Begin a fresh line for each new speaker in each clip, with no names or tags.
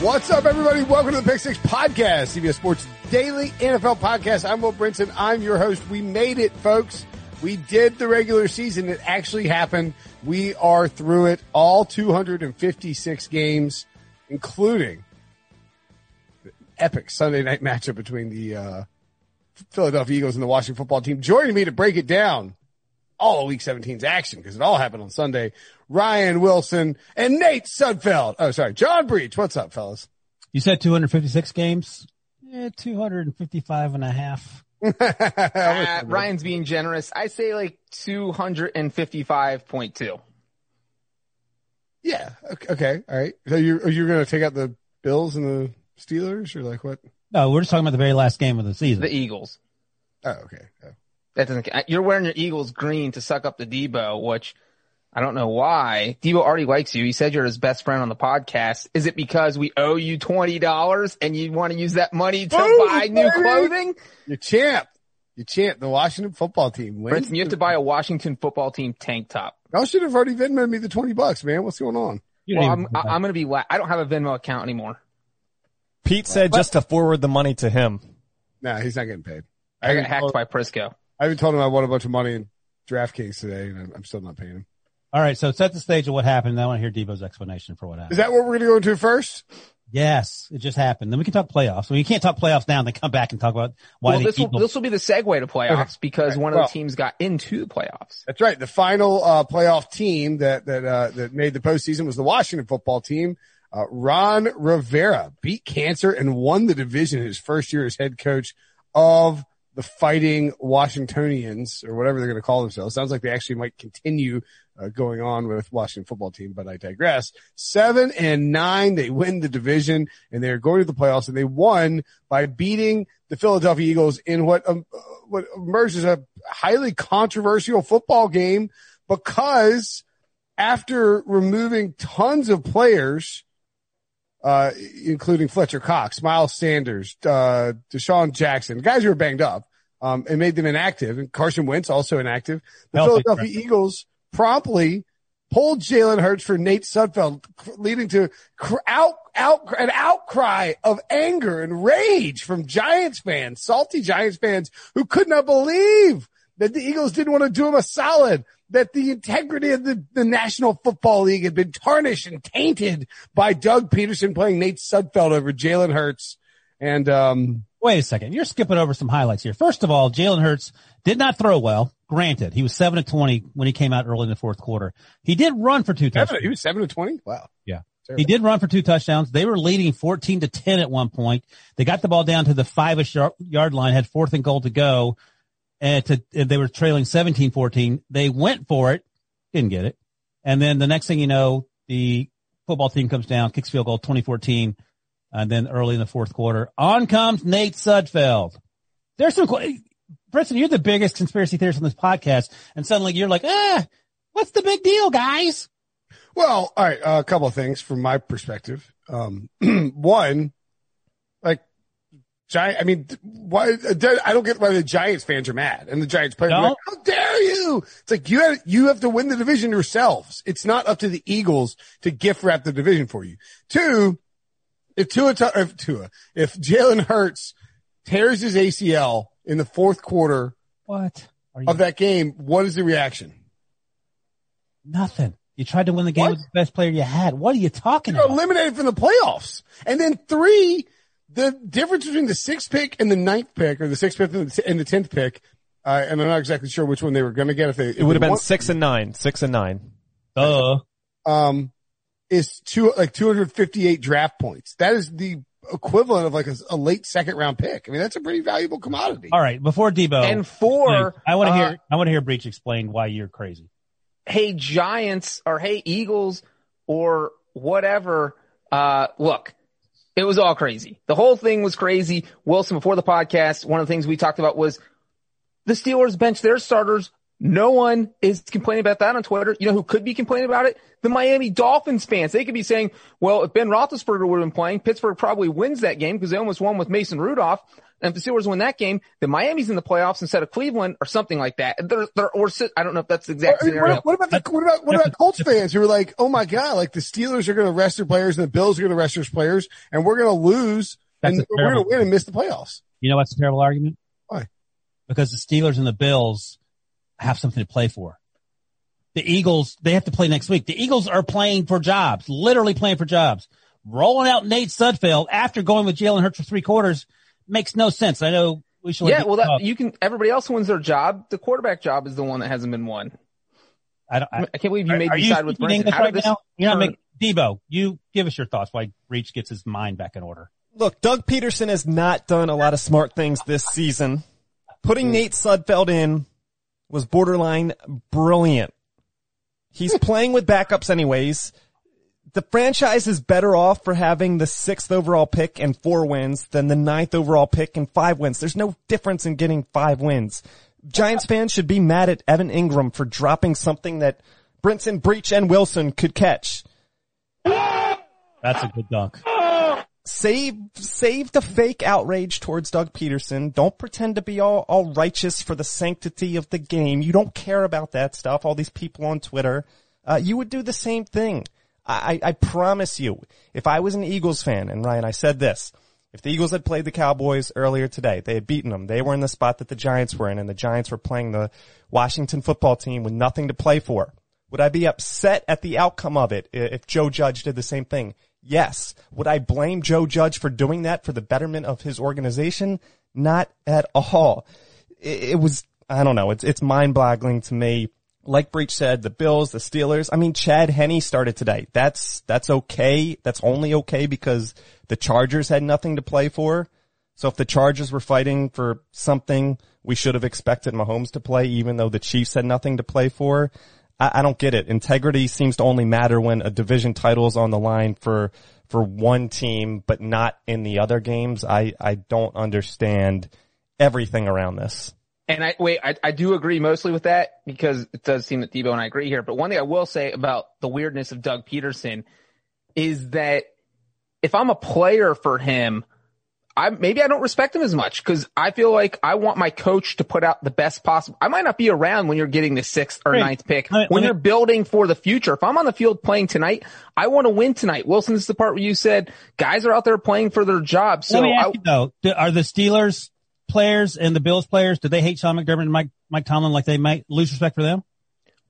What's up, everybody? Welcome to the Pick Six Podcast, CBS Sports Daily NFL Podcast. I'm Will Brinson. I'm your host. We made it, folks. We did the regular season. It actually happened. We are through it. All 256 games, including the epic Sunday night matchup between the uh, Philadelphia Eagles and the Washington football team. Joining me to break it down, all of Week 17's action, because it all happened on Sunday. Ryan Wilson and Nate Sudfeld. Oh, sorry. John Breech. What's up, fellas?
You said 256 games? Yeah, 255 and a half.
uh, Ryan's being generous. I say like 255.2.
Yeah. Okay. All right. So you're, you're going to take out the Bills and the Steelers or like what?
No, we're just talking about the very last game of the season.
The Eagles.
Oh, okay. Oh.
That doesn't, you're wearing your Eagles green to suck up the Debo, which I don't know why. Debo already likes you. He said you're his best friend on the podcast. Is it because we owe you $20 and you want to use that money to Ooh, buy new clothing?
You're champ. You're champ. The Washington football team
wins. Brinson, you have to buy a Washington football team tank top.
I should have already Venmoed me the 20 bucks, man. What's going on?
Well, I'm, I'm going to be, I don't have a Venmo account anymore.
Pete said just to forward the money to him.
Nah, he's not getting paid.
I, I got hacked told, by Prisco.
I even told him I won a bunch of money in DraftKings today and I'm still not paying him.
All right, so set the stage of what happened. I want to hear Debo's explanation for what happened.
Is that what we're going to go into first?
Yes, it just happened. Then we can talk playoffs. Well, you can't talk playoffs now and then come back and talk about why
well, this will, this will be the segue to playoffs okay. because right. one of well, the teams got into the playoffs.
That's right. The final uh, playoff team that that uh, that made the postseason was the Washington football team. Uh, Ron Rivera beat cancer and won the division his first year as head coach of the Fighting Washingtonians or whatever they're going to call themselves. Sounds like they actually might continue uh, going on with Washington football team, but I digress. Seven and nine, they win the division and they're going to the playoffs and they won by beating the Philadelphia Eagles in what, um, uh, what emerged as a highly controversial football game because after removing tons of players, uh, including Fletcher Cox, Miles Sanders, uh, DeSean Jackson, guys who were banged up, um, and made them inactive. And Carson Wentz also inactive. The Healthy Philadelphia Eagles promptly pulled Jalen Hurts for Nate Sudfeld, leading to out, out, an outcry of anger and rage from Giants fans, salty Giants fans who could not believe that the Eagles didn't want to do him a solid, that the integrity of the, the National Football League had been tarnished and tainted by Doug Pederson playing Nate Sudfeld over Jalen Hurts. And, um,
wait a second. You're skipping over some highlights here. First of all, Jalen Hurts did not throw well. Granted, he was seven to 20 when he came out early in the fourth quarter. He did run for two touchdowns.
He was seven to 20? Wow.
Yeah. He did run for two touchdowns. They were leading 14 to 10 at one point. They got the ball down to the five-ish yard line, had fourth and goal to go. And, to, they were trailing 17-14. They went for it, didn't get it. And then the next thing you know, the football team comes down, kicks field goal 2014. And then early in the fourth quarter, on comes Nate Sudfeld. There's some, Brinson, you're the biggest conspiracy theorist on this podcast, and suddenly you're like, ah, what's the big deal, guys?
Well, all right, uh, a couple of things from my perspective. Um, one, giant. I mean, why? I don't get why the Giants fans are mad and the Giants players. No? Like, How dare you? It's like you have you have to win the division yourselves. It's not up to the Eagles to gift wrap the division for you. Two, if Tua, if Tua, if Jalen Hurts tears his ACL in the fourth quarter
what
of that game, what is the reaction?
Nothing. You tried to win the game what? with the best player you had. What are you talking
You're
about?
Eliminated from the playoffs. And then three, the difference between the sixth pick and the ninth pick, or the sixth pick and the tenth pick, uh, and I'm not exactly sure which one they were going to get if they. If
it would have been six and nine, six and nine.
Uh,
um, is two like 258 draft points. That is the equivalent of like a, a late second round pick. I mean, that's a pretty valuable commodity.
All right, before Debo
And four,
I want to
uh,
hear I want to hear Breech explain why you're crazy.
hey Giants or hey Eagles or whatever, uh, look, it was all crazy. The whole thing was crazy. Wilson, before the podcast, one of the things we talked about was the Steelers bench their starters. No one is complaining about that on Twitter. You know who could be complaining about it? The Miami Dolphins fans. They could be saying, well, if Ben Roethlisberger would have been playing, Pittsburgh probably wins that game because they almost won with Mason Rudolph. And if the Steelers win that game, then Miami's in the playoffs instead of Cleveland or something like that. They're, they're, or si- I don't know if that's the exact
I mean,
scenario.
what, what about the, what about what about Colts fans who are like, oh my god, like the Steelers are going to rest their players and the Bills are going to rest their players, and we're going to lose
That's
and we're going to win and miss the playoffs.
You know what's a terrible argument?
Why?
Because the Steelers and the Bills have something to play for. The Eagles, they have to play next week. The Eagles are playing for jobs, literally playing for jobs. Rolling out Nate Sudfeld after going with Jalen Hurts for three quarters makes no sense. I know we should.
Yeah, well, that, you can. Everybody else wins their job. The quarterback job is the one that hasn't been won.
I don't. I,
I can't believe you
are,
made
are
me
you
side with
speaking
Brinson.
English right now? You're not
turn-
making Debo. You give us your thoughts. Why Reach gets his mind back in order.
Look, Doug Pederson has not done a lot of smart things this season. Putting hmm. Nate Sudfeld in was borderline brilliant. He's playing with backups anyways. The franchise is better off for having the sixth overall pick and four wins than the ninth overall pick and five wins. There's no difference in getting five wins. Giants fans should be mad at Evan Engram for dropping something that Brinson, Breech, and Wilson could catch.
That's a good dunk.
save save the fake outrage towards Doug Pederson. Don't pretend to be all, all righteous for the sanctity of the game. You don't care about that stuff. All these people on Twitter, uh, you would do the same thing. I, I, promise you, if I was an Eagles fan, and Ryan, I said this, if the Eagles had played the Cowboys earlier today, they had beaten them. They were in the spot that the Giants were in, and the Giants were playing the Washington football team with nothing to play for. Would I be upset at the outcome of it if Joe Judge did the same thing? Yes. Would I blame Joe Judge for doing that for the betterment of his organization? Not at all. It, it was, I don't know, it's, it's mind boggling to me. Like Breech said, the Bills, the Steelers. I mean, Chad Henne started today. That's, that's okay. That's only okay because the Chargers had nothing to play for. So if the Chargers were fighting for something, we should have expected Mahomes to play, even though the Chiefs had nothing to play for. I, I don't get it. Integrity seems to only matter when a division title is on the line for for one team, but not in the other games. I I don't understand everything around this.
And I wait, I, I do agree mostly with that because it does seem that Debo and I agree here. But one thing I will say about the weirdness of Doug Pederson is that if I'm a player for him, I maybe I don't respect him as much because I feel like I want my coach to put out the best possible. I might not be around when you're getting the sixth or
Right.
ninth pick. When you're building for the future, if I'm on the field playing tonight, I want to win tonight. Wilson, this is the part where you said guys are out there playing for their job. So
Let me ask
I,
you though: Are the Steelers players and the Bills players do they hate Sean McDermott and Mike Mike Tomlin like they might lose respect for them?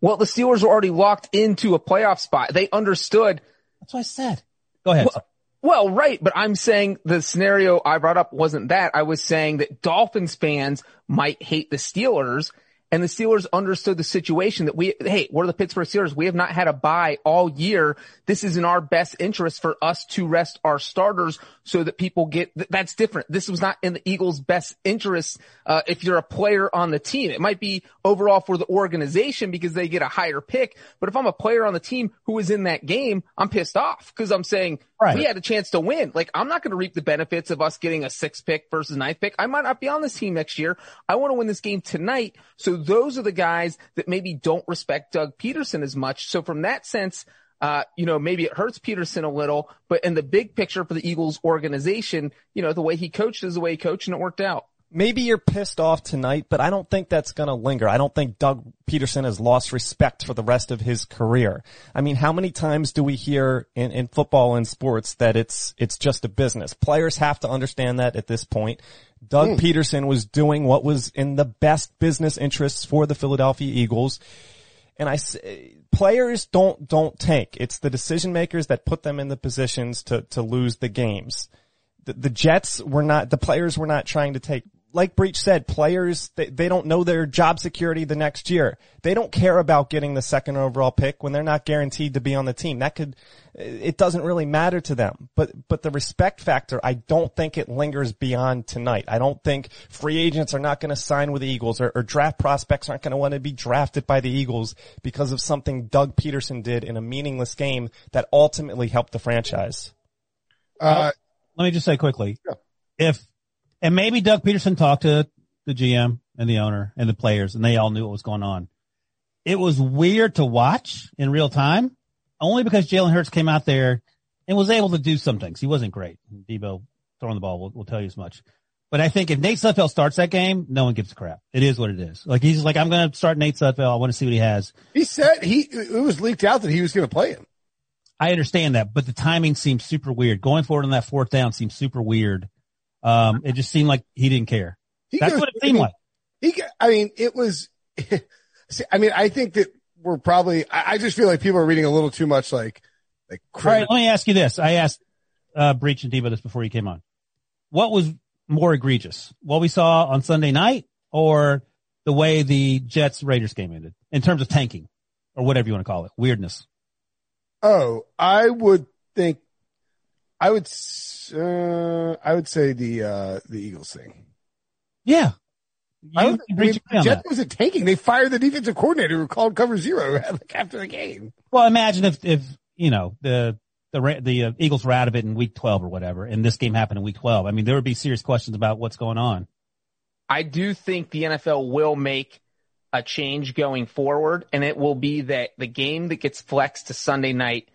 well, the Steelers were already locked into a playoff spot. They understood
That's what I said. Go ahead.
Well, well, right, but I'm saying the scenario I brought up wasn't that. I was saying that Dolphins fans might hate the Steelers and the Steelers understood the situation that we, hey, we're the Pittsburgh Steelers. We have not had a bye all year. This is in our best interest for us to rest our starters so that people get, that's different. This was not in the Eagles' best interest. Uh, if you're a player on the team, it might be overall for the organization because they get a higher pick. But if I'm a player on the team who is in that game, I'm pissed off because I'm saying
Right.
we had a chance to win. Like I'm not going to reap the benefits of us getting a six pick versus ninth pick. I might not be on this team next year. I want to win this game tonight. So those are the guys that maybe don't respect Doug Pederson as much. So from that sense, uh, you know, maybe it hurts Pederson a little, but in the big picture for the Eagles organization, you know, the way he coached is the way he coached and it worked out.
Maybe you're pissed off tonight, but I don't think that's going to linger. I don't think Doug Pederson has lost respect for the rest of his career. I mean, how many times do we hear in, in football and sports that it's, it's just a business? Players have to understand that at this point. Doug hmm. Pederson was doing what was in the best business interests for the Philadelphia Eagles. And I say, players don't, don't tank. It's the decision makers that put them in the positions to, to lose the games the, the Jets were not, the players were not trying to take like Breech said, players, they, they don't know their job security the next year. They don't care about getting the second overall pick when they're not guaranteed to be on the team. That could, it doesn't really matter to them. But, but the respect factor, I don't think it lingers beyond tonight. I don't think free agents are not going to sign with the Eagles or, or draft prospects aren't going to want to be drafted by the Eagles because of something Doug Pederson did in a meaningless game that ultimately helped the franchise.
Uh,
Let me just say quickly, if and maybe Doug Pederson talked to the GM and the owner and the players, and they all knew what was going on. It was weird to watch in real time, only because Jalen Hurts came out there and was able to do some things. He wasn't great. Debo throwing the ball will, will tell you as much. But I think if Nate Sudfeld starts that game, no one gives a crap. It is what it is. Like he's like, I'm going to start Nate Sudfeld. I want to see what he has.
he said he, it was leaked out that he was going to play him.
I understand that, but the timing seems super weird. Going forward on that fourth down seems super weird. Um, it just seemed like he didn't care.
He
That's
goes-
what it
I
seemed
mean,
like.
He, I mean, it was, see, I mean, I think that we're probably, I, I just feel like people are reading a little too much like, like,
All right, let me ask you this. I asked uh, Breech and Debo this before you came on. What was more egregious? What we saw on Sunday night or the way the Jets Raiders game ended in terms of tanking or whatever you want to call it? Weirdness.
oh, I would think, I would, uh, I would say the, uh, the Eagles thing.
Yeah.
I don't
you
think, I mean,
agree
Jets wasn't tanking. They fired the defensive coordinator who called cover zero like after the game.
Well, imagine if, if, you know, the, the, the uh, Eagles were out of it in week 12 or whatever, and this game happened in week 12. I mean, there would be serious questions about what's going on.
I do think the NFL will make a change going forward, and it will be that the game that gets flexed to Sunday night,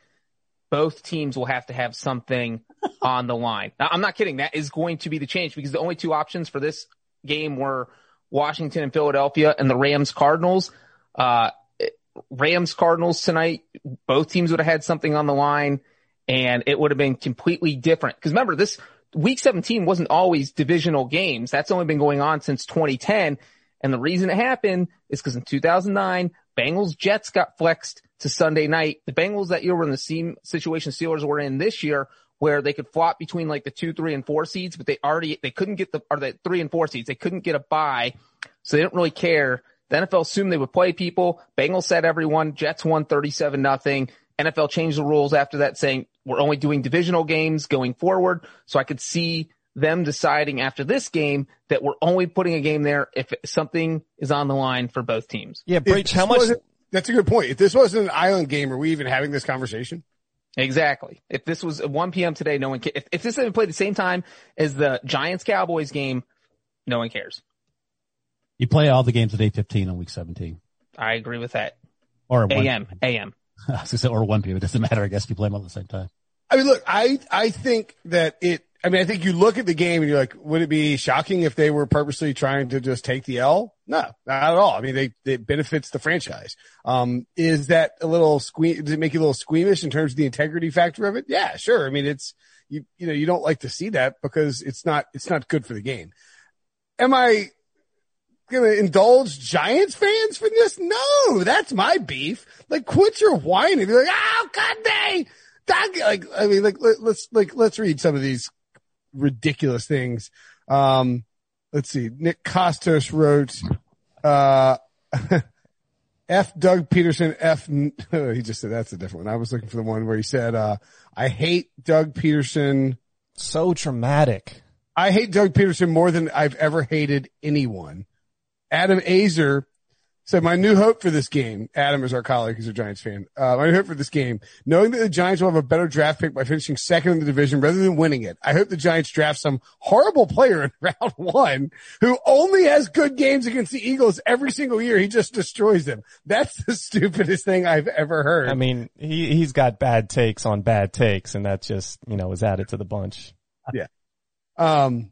both teams will have to have something on the line. Now, I'm not kidding. That is going to be the change because the only two options for this game were Washington and Philadelphia and the Rams Cardinals. Uh, Rams Cardinals tonight, both teams would have had something on the line and it would have been completely different. Cause remember this week 17 wasn't always divisional games. That's only been going on since 2010. And the reason it happened is because in 2009, Bengals Jets got flexed to Sunday night. The Bengals that year were in the same situation Steelers were in this year where they could flop between like the two, three and four seeds, but they already, they couldn't get the, or the three and four seeds. They couldn't get a bye. So they didn't really care. The NFL assumed they would play people. Bengals said everyone. Jets won 37 nothing. NFL changed the rules after that saying we're only doing divisional games going forward. So I could see them deciding after this game that we're only putting a game there if something is on the line for both teams.
Yeah, Breech, how much?
That's a good point. If this wasn't an island game, are we even having this conversation?
Exactly. If this was 1 p.m. today, no one ca- if, if this had been played the same time as the Giants Cowboys game, no one cares.
You play all the games at 8.15 on week 17
I agree with that.
or
AM, AM.
I was gonna say, or 1 p.m. It doesn't matter. I guess if you play them all at the same time.
I mean, look, I, I think that it, I mean, I think you look at the game and you're like, would it be shocking if they were purposely trying to just take the L? No, not at all. I mean, they, it benefits the franchise. Um, is that a little sque, does it make you a little squeamish in terms of the integrity factor of it? Yeah, sure. I mean, it's, you, you know, you don't like to see that because it's not, it's not good for the game. Am I gonna indulge Giants fans for this? No, that's my beef. Like, quit your whining. Be like, oh, God they, like, I mean, like, let, let's, like, let's read some of these ridiculous things. Um, let's see. Nick Kostos wrote, uh, F Doug Pederson, F, he just said that's a different one. I was looking for the one where he said, uh, I hate Doug Pederson.
So dramatic.
I hate Doug Pederson more than I've ever hated anyone. Adam Aizer said, my new hope for this game, Adam is our colleague, he's a Giants fan. Uh, my new hope for this game, knowing that the Giants will have a better draft pick by finishing second in the division rather than winning it. I hope the Giants draft some horrible player in round one who only has good games against the Eagles every single year. He just destroys them. That's the stupidest thing I've ever heard.
I mean, he, he's got bad takes on bad takes and that just, you know, is added to the bunch. Yeah.
Um,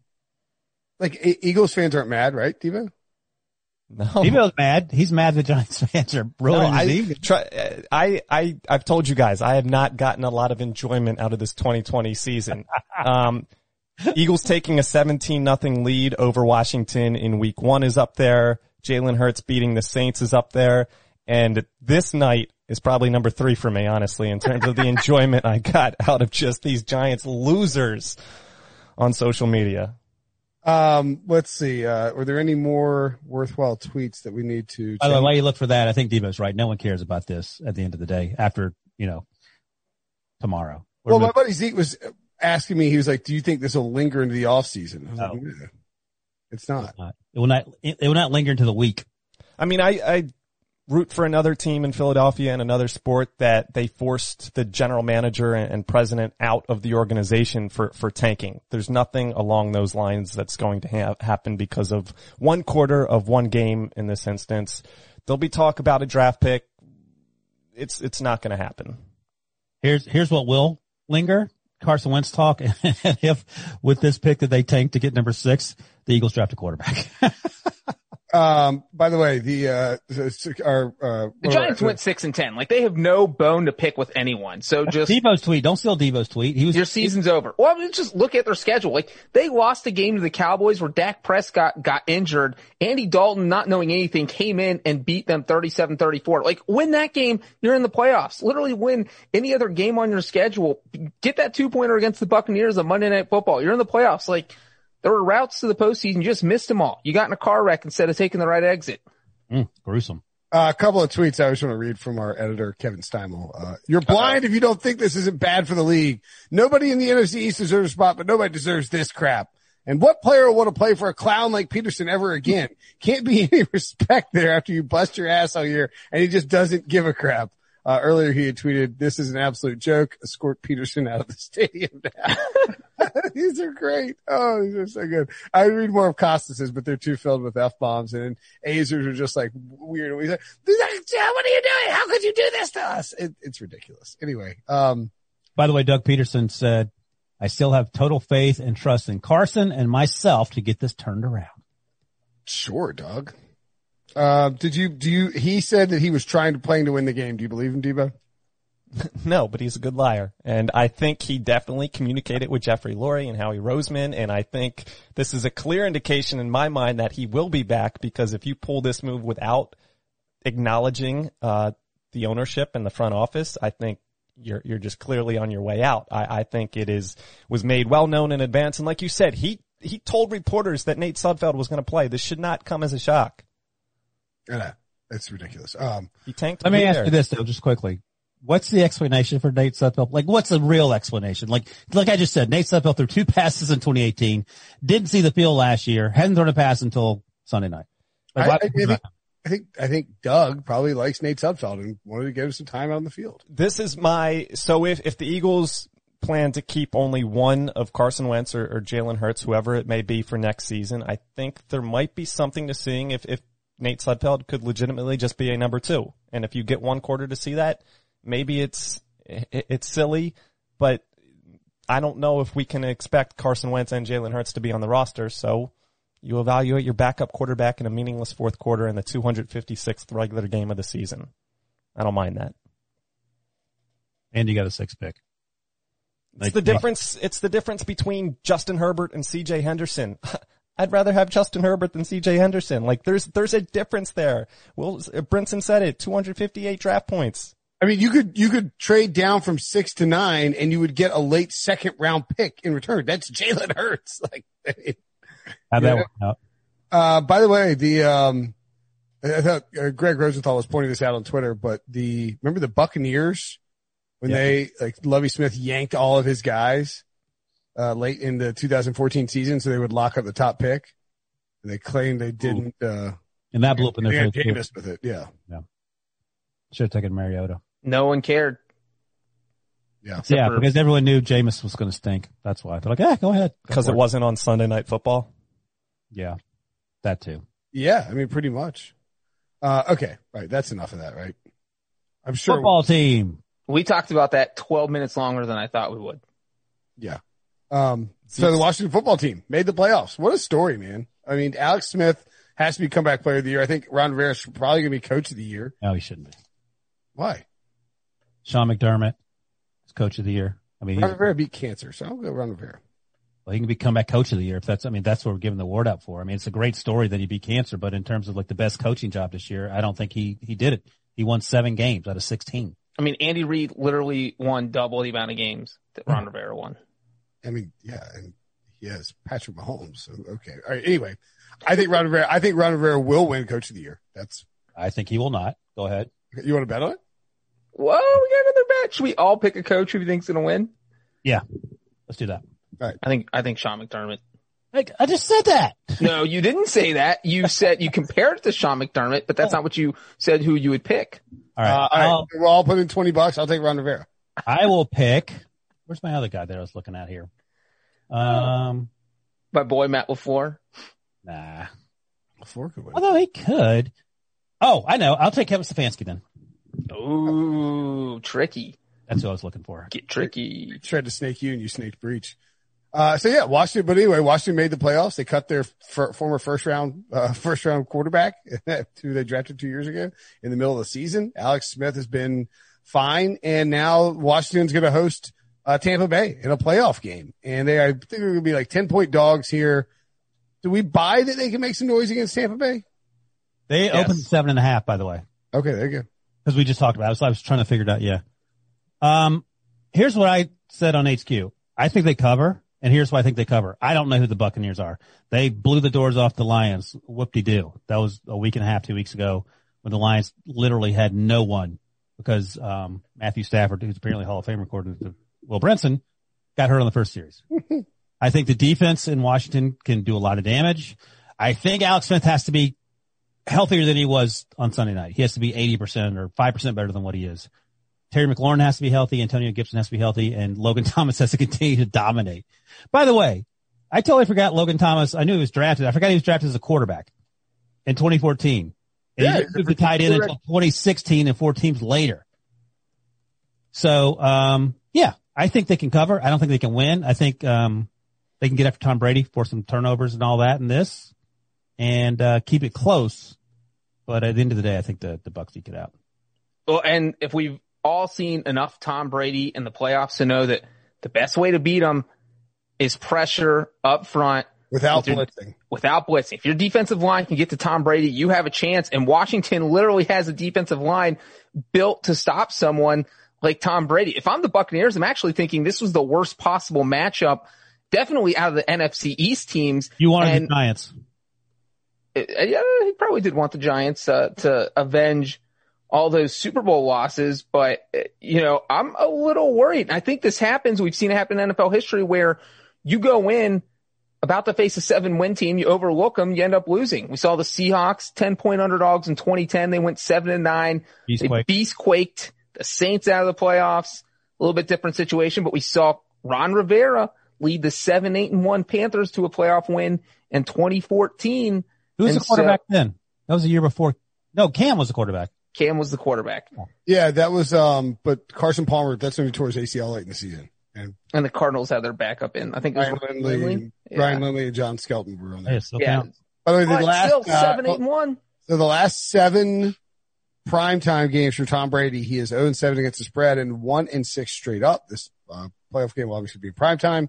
like Eagles fans aren't mad, right, Devo?
No.
Debo's mad. He's mad the Giants fans are
No,
ruining his
I, try, I, I, I've told you guys, I have not gotten a lot of enjoyment out of this 2020 season. Um, Eagles taking a 17 nothing lead over Washington in week one is up there. Jalen Hurts beating the Saints is up there. And this night is probably number three for me, honestly, in terms of the enjoyment I got out of just these Giants losers on social media.
Um, let's see. Uh, were there any more worthwhile tweets that we need to?
By the way, while you look for that, I think Debo's right. No one cares about this at the end of the day after, you know, tomorrow. We're
Well, my buddy Zeke was asking me. He was like, "Do you think this will linger into the off season?" I was
No.
like, "Yeah." "It's not."
not- it will not, it will not linger into the week.
I mean, I, I root for another team in Philadelphia and another sport that they forced the general manager and, president out of the organization for, for tanking. There's nothing along those lines that's going to ha- happen because of one quarter of one game in this instance. There'll be talk about a draft pick. It's, it's not going to happen.
Here's, here's what will linger. Carson Wentz talk. If with this pick that they tanked to get number six, the Eagles draft a quarterback.
Um, by the way, the uh, our uh,
The Giants went six and ten. Like they have no bone to pick with anyone. So just
Debo's tweet. Don't steal Debo's tweet. He was,
your season's over. Well, I mean, just look at their schedule. Like they lost a game to the Cowboys where Dak Prescott got injured. Andy Dalton, not knowing anything, came in and beat them 37-34. Like win that game, you're in the playoffs. Literally win any other game on your schedule. Get that two pointer against the Buccaneers on Monday Night Football. You're in the playoffs. Like there were routes to the postseason. You just missed them all. You got in a car wreck instead of taking the right exit.
Mm, gruesome.
Uh, a couple of tweets I just want to read from our editor, Kevin Steimel. Uh, you're blind if you don't think this isn't bad for the league. Nobody in the NFC East deserves a spot, but nobody deserves this crap. And what player will want to play for a clown like Pederson ever again? Can't be any respect there after you bust your ass all year and he just doesn't give a crap. Uh, earlier he had tweeted, this is an absolute joke. Escort Pederson out of the stadium now. these are great. Oh, these are so good. I read more of Kostos's, but they're too filled with F bombs and Aizers are just like weird. He's like, what are you doing? How could you do this to us? It, it's ridiculous. Anyway, um,
By the way, Doug Pederson said, I still have total faith and trust in Carson and myself to get this turned around.
sure, Doug. Uh, did you, do you, he said that he was trying to playing to win the game. Do you believe him, Debo?
No, but he's a good liar. And I think he definitely communicated with Jeffrey Lurie and Howie Roseman. And I think this is a clear indication in my mind that he will be back because if you pull this move without acknowledging, uh, the ownership and the front office, I think you're, you're just clearly on your way out. I, I think it is, was made well known in advance. And like you said, he, he told reporters that Nate Sudfeld was going to play. This should not come as a shock.
I know. It's ridiculous. Um,
He tanked.
Let me
to
ask
there.
you this though, just quickly. What's the explanation for Nate Sudfeld? Like, what's the real explanation? Like, like I just said, Nate Sudfeld threw two passes in 2018, didn't see the field last year, hadn't thrown a pass until Sunday night. Like,
I, I, I think, I think, I think Doug probably likes Nate Sudfeld and wanted to give him some time out on the field.
this is my so if if the Eagles plan to keep only one of Carson Wentz or, or Jalen Hurts, whoever it may be for next season, I think there might be something to seeing if if Nate Sudfeld could legitimately just be a number two, and if you get one quarter to see that, maybe it's it's silly, but I don't know if we can expect Carson Wentz and Jalen Hurts to be on the roster, so. You evaluate your backup quarterback in a meaningless fourth quarter in the 256th regular game of the season. I don't mind that.
and you got a six pick.
It's the difference. It's the difference between Justin Herbert and C.J. Henderson. I'd rather have Justin Herbert than C.J. Henderson. Like there's there's a difference there. Well, Brinson said it. 258 draft points.
I mean, you could, you could trade down from six to nine and you would get a late second round pick in return. That's Jalen Hurts. Like,
How'd that work out?
Uh, by the way, the, um, I I thought uh, Greg Rosenthal was pointing this out on Twitter, but the, remember the Buccaneers when
Yeah.
they, like, Lovie Smith yanked all of his guys, uh, late in the 2014 season so they would lock up the top pick. And they claimed they didn't, uh,
And that blew up in
they
their face. too.
Jameis with it. Yeah.
Should have taken Mariota.
No one cared.
Yeah.
Except
yeah,
for-
because everyone knew Jameis was going to stink. That's why. They're like, yeah, go ahead.
Because it wasn't on Sunday Night Football.
Yeah, that too.
Yeah. I mean, pretty much. Uh, okay. Right. That's enough of that, right? I'm sure.
Football team.
We talked about that 12 minutes longer than I thought we would.
Yeah. Um, so the Washington football team made the playoffs. What a story, man. I mean, Alex Smith has to be comeback player of the year. I think Ron Rivera is probably going to be coach of the year.
No, he shouldn't be.
Why?
Sean McDermott is coach of the year. I mean,
Ron
he's,
Rivera beat cancer, so I'll go Ron Rivera.
well, he can be comeback coach of the year if that's. I mean, that's what we're giving the award out for. I mean, it's a great story that he beat cancer, but in terms of like the best coaching job this year, I don't think he he did it. He won seven games out of sixteen.
I mean, Andy Reid literally won double the amount of games that Ron Rivera won.
I mean, yeah, and he has Patrick Mahomes. So, okay. All right. Anyway, I think Ron Rivera, I think Ron Rivera will win coach of the year. That's,
I think he will not. Go ahead.
you want to bet on it?
Whoa, we got another bet. Should we all pick a coach who you think's going to win?
Yeah. Let's do that. All right.
I think I think Sean McDermott.
Like, I just said that.
No, you didn't say that. You said you compared it to Sean McDermott, but that's not what you said who you would pick.
All right.
Uh, all
I'll-
We'll all put in 20 bucks. I'll take Ron Rivera.
I will pick. Where's my other guy that I was looking at here? Um,
My boy Matt LaFleur.
nah.
Four could win.
Although he could. Oh, I know. I'll take Kevin Stefanski then.
Ooh, tricky.
That's who I was looking for.
Get tricky.
tried to snake you and you snaked Breech. Uh, so yeah, Washington, but anyway, Washington made the playoffs. They cut their f- former first round, uh, first round quarterback who they drafted two years ago in the middle of the season. Alex Smith has been fine. And now Washington's going to host, uh, Tampa Bay in a playoff game. And they, I think they're going to be like 10 point dogs here. Do we buy that they can make some noise against Tampa Bay?
They
Yes.
opened seven and a half, by the way,
Okay, there you go.
because we just talked about it. So I was trying to figure it out. Yeah. Um, here's what I said on HQ. I think they cover, and here's why I think they cover. I don't know who the Buccaneers are. They blew the doors off the Lions. Whoop-de-doo. That was a week and a half, two weeks ago, when the Lions literally had no one because um, Matthew Stafford, who's apparently Hall of Fame according to Will Brinson, got hurt on the first series. I think the defense in Washington can do a lot of damage. I think Alex Smith has to be healthier than he was on Sunday night. He has to be 80% or 5% better than what he is. Terry McLaurin has to be healthy. Antonio Gibson has to be healthy and Logan Thomas has to continue to dominate. By the way, I totally forgot Logan Thomas. I knew he was drafted. I forgot he was drafted as a quarterback in 2014. And
Yeah,
he moved to tight end until 2016 and four teams later. So, um, yeah, I think they can cover. I don't think they can win. I think, um, they can get after Tom Brady for some turnovers and all that in this and, uh, keep it close. But at the end of the day, I think the, the Bucks eke it out.
Well, and if we've all seen enough Tom Brady in the playoffs to know that the best way to beat him is pressure up front
Without
With your-
blitzing.
without blitzing. If your defensive line can get to Tom Brady, you have a chance. And Washington literally has a defensive line built to stop someone like Tom Brady. If I'm the Buccaneers, I'm actually thinking this was the worst possible matchup, definitely out of the NFC East teams.
You wanted
And-
the Giants.
Uh, yeah, he probably did want the Giants uh, to avenge all those Super Bowl losses, but uh, you know, I'm a little worried. I think this happens. We've seen it happen in NFL history where you go in about to face a seven win team, you overlook them, you end up losing. We saw the Seahawks 10 point underdogs in 2010. They went seven and nine. They
Beastquake.
beast quaked the Saints out of the playoffs. A little bit different situation, but we saw Ron Rivera lead the seven, eight and one Panthers to a playoff win in 2014.
Who was
And
the quarterback then? That was the year before. No, Cam was the quarterback.
Cam was the quarterback
Yeah, that was, um, but Carson Palmer, that's when he tore his ACL late in the season. And
and the Cardinals had their backup in. I think it was
Ryan
Ryan
Lindley,
Lindley. Yeah.
Ryan Lindley and John Skelton were on there.
Hey,
Yeah.
count.
By the way, the
But
last,
still
uh,
seven, eight and one.
so the last seven primetime games for Tom Brady, he is 0 7 against the spread and 1 and 6 straight up. This uh, playoff game will obviously be primetime.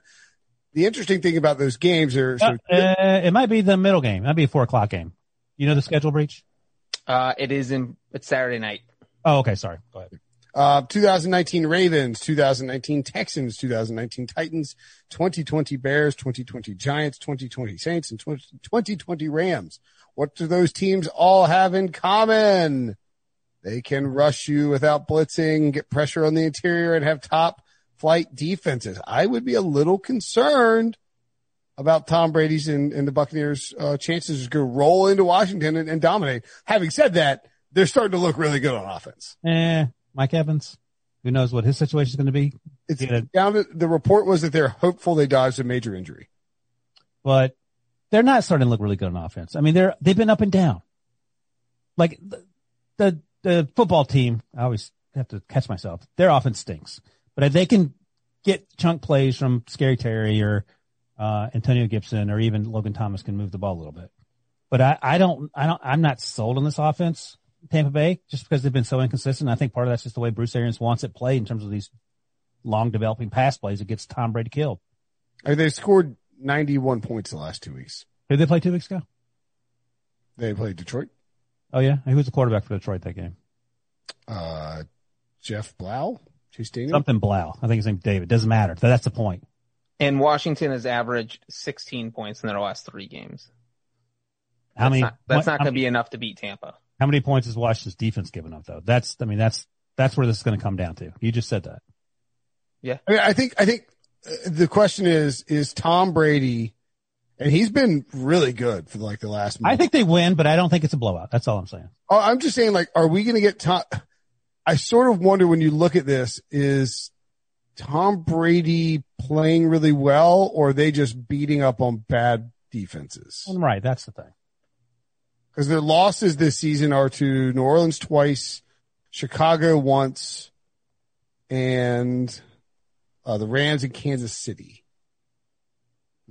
The interesting thing about those games are, so,
Uh, uh, it might be the middle game. It might be a four o'clock game. You know the schedule Breech?
Uh, it is in, it's Saturday night.
Oh, okay. Sorry. Go ahead.
uh, 2019 Ravens, 2019 Texans, 2019 Titans, 2020 Bears, 2020 Giants, 2020 Saints, and 20, 2020 Rams. What do those teams all have in common? They can rush you without blitzing, get pressure on the interior, and have top flight defenses. I would be a little concerned about Tom Brady's and, and the Buccaneers' uh, chances to roll into Washington and, and dominate. Having said that, they're starting to look really good on offense.
Eh, Mike Evans. Who knows what his situation is going to be?
It's down to, the report was that they're hopeful they dodged a major injury.
But they're not starting to look really good on offense. I mean, they're they've been up and down. Like the the, the football team, I always have to catch myself. Their offense stinks, but if they can get chunk plays from Scary Terry or uh, Antonio Gibson or even Logan Thomas can move the ball a little bit. But I, I don't, I don't, I'm not sold on this offense, Tampa Bay, just because they've been so inconsistent. I think part of that's just the way Bruce Arians wants it played in terms of these long developing pass plays that gets Tom Brady killed.
I mean, they scored 91 points the last two weeks.
Did they play two weeks ago?
They played Detroit.
Oh yeah, who was the quarterback for Detroit that game?
Uh, Jeff Blough, Chase Daniel.
Something Blough. I think his name's David. Doesn't matter. That's the point.
And Washington has averaged 16 points in their last three games.
How
That's
many?
not, that's
what-
not going to be enough to beat Tampa.
How many points is Washington's defense giving up though? That's, I mean, that's, that's where this is going to come down to. You just said that. Yeah.
I mean, I think, I think uh, the question is, is Tom Brady, and he's been really good for like the last month.
I think they win, but I don't think it's a blowout. That's all I'm saying.
Oh, I'm just saying, like, are we going to get Tom? I sort of wonder when you look at this, is Tom Brady playing really well or are they just beating up on bad defenses?
I'm right. That's the thing.
Because their losses this season are to New Orleans twice, Chicago once, and uh, the Rams in Kansas City.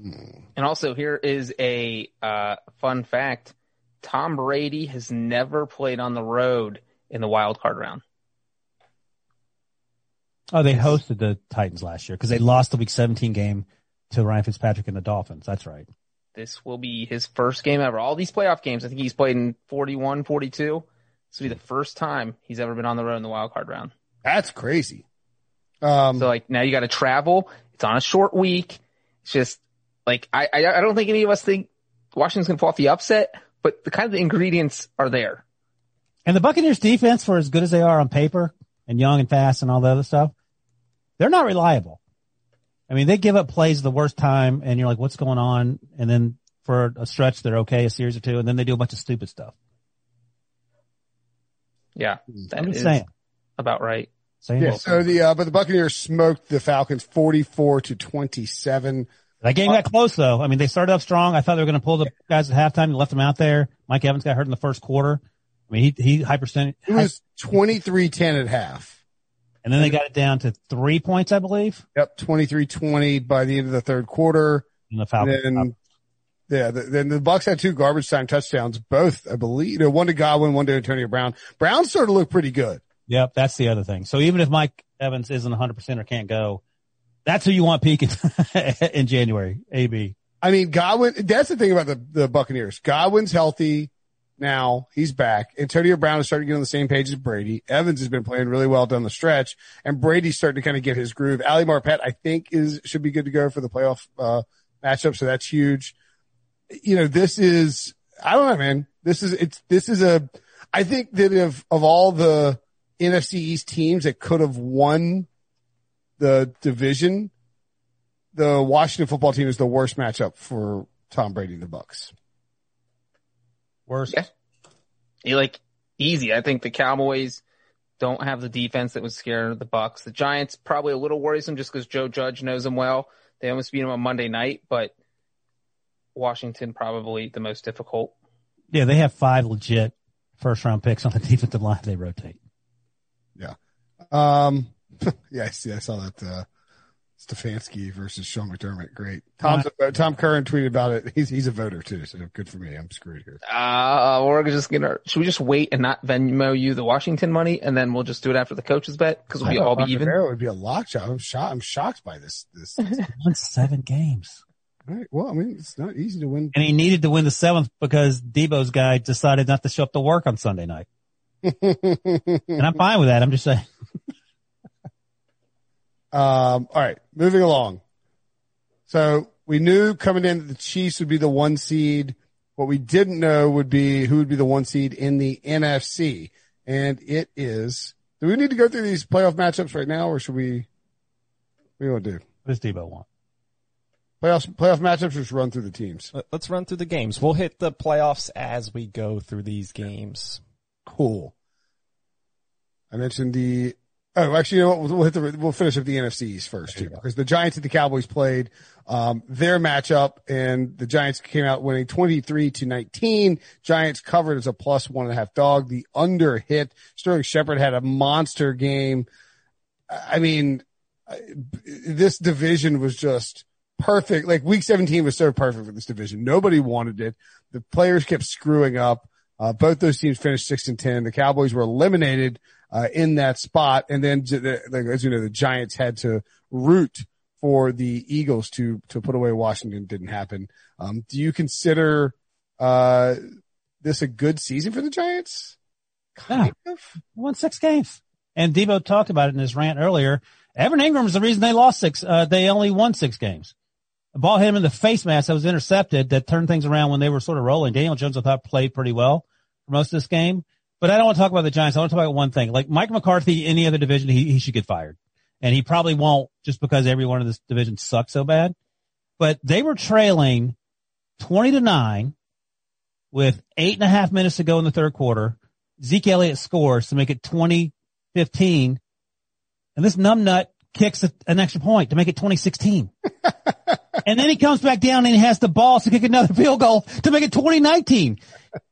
Hmm.
And also here is a uh, fun fact. Tom Brady has never played on the road in the wild card round.
Oh, they hosted the Titans last year because they lost the week 17 game to Ryan Fitzpatrick and the Dolphins. That's right.
This will be his first game ever. All these playoff games, I think he's played in 41, 42. This will be the first time he's ever been on the road in the wild card round.
That's crazy. Um,
So like now you got to travel. It's on a short week. It's just like I, I I don't think any of us think Washington's gonna pull off the upset, but the kind of the ingredients are there.
And the Buccaneers defense, for as good as they are on paper and young and fast and all the other stuff, they're not reliable. I mean, they give up plays the worst time and you're like, what's going on? And then for a stretch, they're okay, a series or two, and then they do a bunch of stupid stuff.
Yeah, that
I'm just saying.
about right.
saying
yeah. So the, uh, but the Buccaneers smoked the Falcons 44 to 27.
That game got close though. I mean, they started up strong. I thought they were going to pull the guys at halftime. They left them out there. Mike Evans got hurt in the first quarter. I mean, he, he high percent,
It was 23-10 at half.
and then they got it down to three points, I believe.
Yep. 23-20 by the end of the third quarter.
And the
And
Falcons.
then, yeah, the, then the Bucks had two garbage time touchdowns, both, I believe, you know, one to Godwin, one to Antonio Brown. Brown started to look pretty good.
Yep, that's the other thing. So even if Mike Evans isn't 100% or can't go, that's who you want peaking in January, AB.
I mean, Godwin, that's the thing about the, the Buccaneers. Godwin's healthy now. He's back. Antonio Brown is starting to get on the same page as Brady. Evans has been playing really well down the stretch and Brady's starting to kind of get his groove. Ali Marpet, I think is, should be good to go for the playoff, uh, matchup. So that's huge. You know, this is, I don't know, man. This is, it's, this is a, I think that of, of all the NFC East teams that could have won the division, the Washington football team is the worst matchup for Tom Brady and the Bucks.
Worst.
Yeah. You like easy. I think the Cowboys don't have the defense that was scared the Bucks. The Giants probably a little worrisome just because Joe Judge knows them well. They almost beat them on Monday night, but Washington probably the most difficult.
Yeah, they have five legit first round picks on the defensive line. They rotate. Yeah.
Um, yeah, I see. I saw that, uh, Stefanski versus Sean McDermott. Great. Tom's a, Tom Curran tweeted about it. He's, he's a voter too. So good for me. I'm screwed here.
Uh, we're just gonna, should we just wait and not Venmo you the Washington money and then we'll just do it after the coaches bet? Cause we'll be all be even.
It would be a lock shot. I'm shocked. I'm shocked by this. This.
Won seven games.
All right. Well, I mean, it's not easy to win.
And he needed to win the seventh because Debo's guy decided not to show up to work on Sunday night. And I'm fine with that. I'm just saying.
Um, all right, moving along. So we knew coming in that the Chiefs would be the one seed. What we didn't know would be who would be the one seed in the NFC. And it is, do we need to go through these playoff matchups right now or should we, what do you want to do?
What does Debo want?
Playoffs, playoff matchups or just run through the teams?
Let- Let's run through the games. We'll hit the playoffs as we go through these games.
Cool. I mentioned the, oh, actually, you know what? We'll, the, we'll finish up the NFCs first too, because the Giants and the Cowboys played, um, their matchup and the Giants came out winning 23 to 19. Giants covered as a plus one and a half dog. The under hit. Sterling Shepard had a monster game. I mean, this division was just perfect. Like week 17 was so perfect for this division. Nobody wanted it. The players kept screwing up. Uh, both those teams finished six and 10. The Cowboys were eliminated, uh, in that spot. And then, the, as you know, the Giants had to root for the Eagles to, to put away Washington. Didn't happen. Um, do you consider, uh, this a good season for the Giants? Kind of.
Won six games. And Debo talked about it in his rant earlier. Evan Engram is the reason they lost six. Uh, they only won six games. Ball hit him in the face mask that was intercepted that turned things around when they were sort of rolling. Daniel Jones, I thought, played pretty well for most of this game. But I don't want to talk about the Giants. I want to talk about one thing. Like Mike McCarthy, any other division, he, he should get fired. And he probably won't just because everyone in this division sucks so bad. But they were trailing 20 to 9 with eight and a half minutes to go in the third quarter. Zeke Elliott scores to make it 2015. And this numbnut kicks a, an extra point to make it 2016. and then he comes back down and he has the balls to kick another field goal to make it 2019.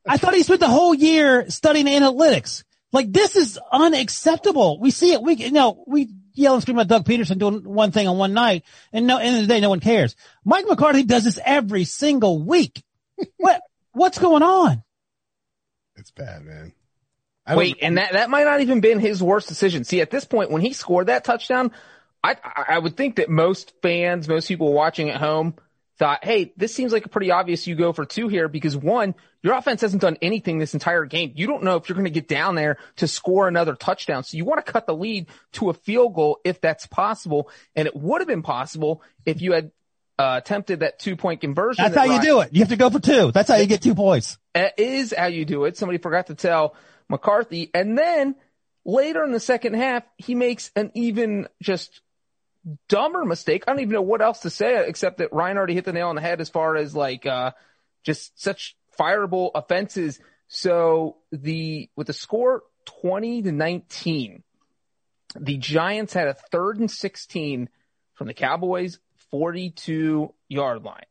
I thought he spent the whole year studying analytics. Like this is unacceptable. We see it. We, you know, we yell and scream at Doug Pederson doing one thing on one night and no, end of the day, no one cares. Mike McCarthy does this every single week. what, what's going on?
It's bad, man.
Wait, and that, that might not even been his worst decision. See, at this point, when he scored that touchdown, I, I would think that most fans, most people watching at home thought, Hey, this seems like a pretty obvious you go for two here because one, your offense hasn't done anything this entire game. You don't know if you're going to get down there to score another touchdown. So you want to cut the lead to a field goal if that's possible. And it would have been possible if you had uh, attempted that two point conversion.
That's that how Ryan, you do it. You have to go for two. That's how you get two points.
That is how you do it. Somebody forgot to tell McCarthy. And then later in the second half, he makes an even just dumber mistake. I don't even know what else to say except that Ryan already hit the nail on the head as far as like, uh, just such fireable offenses. So the, with the score 20 to 19, the Giants had a third and 16 from the Cowboys 42 yard line.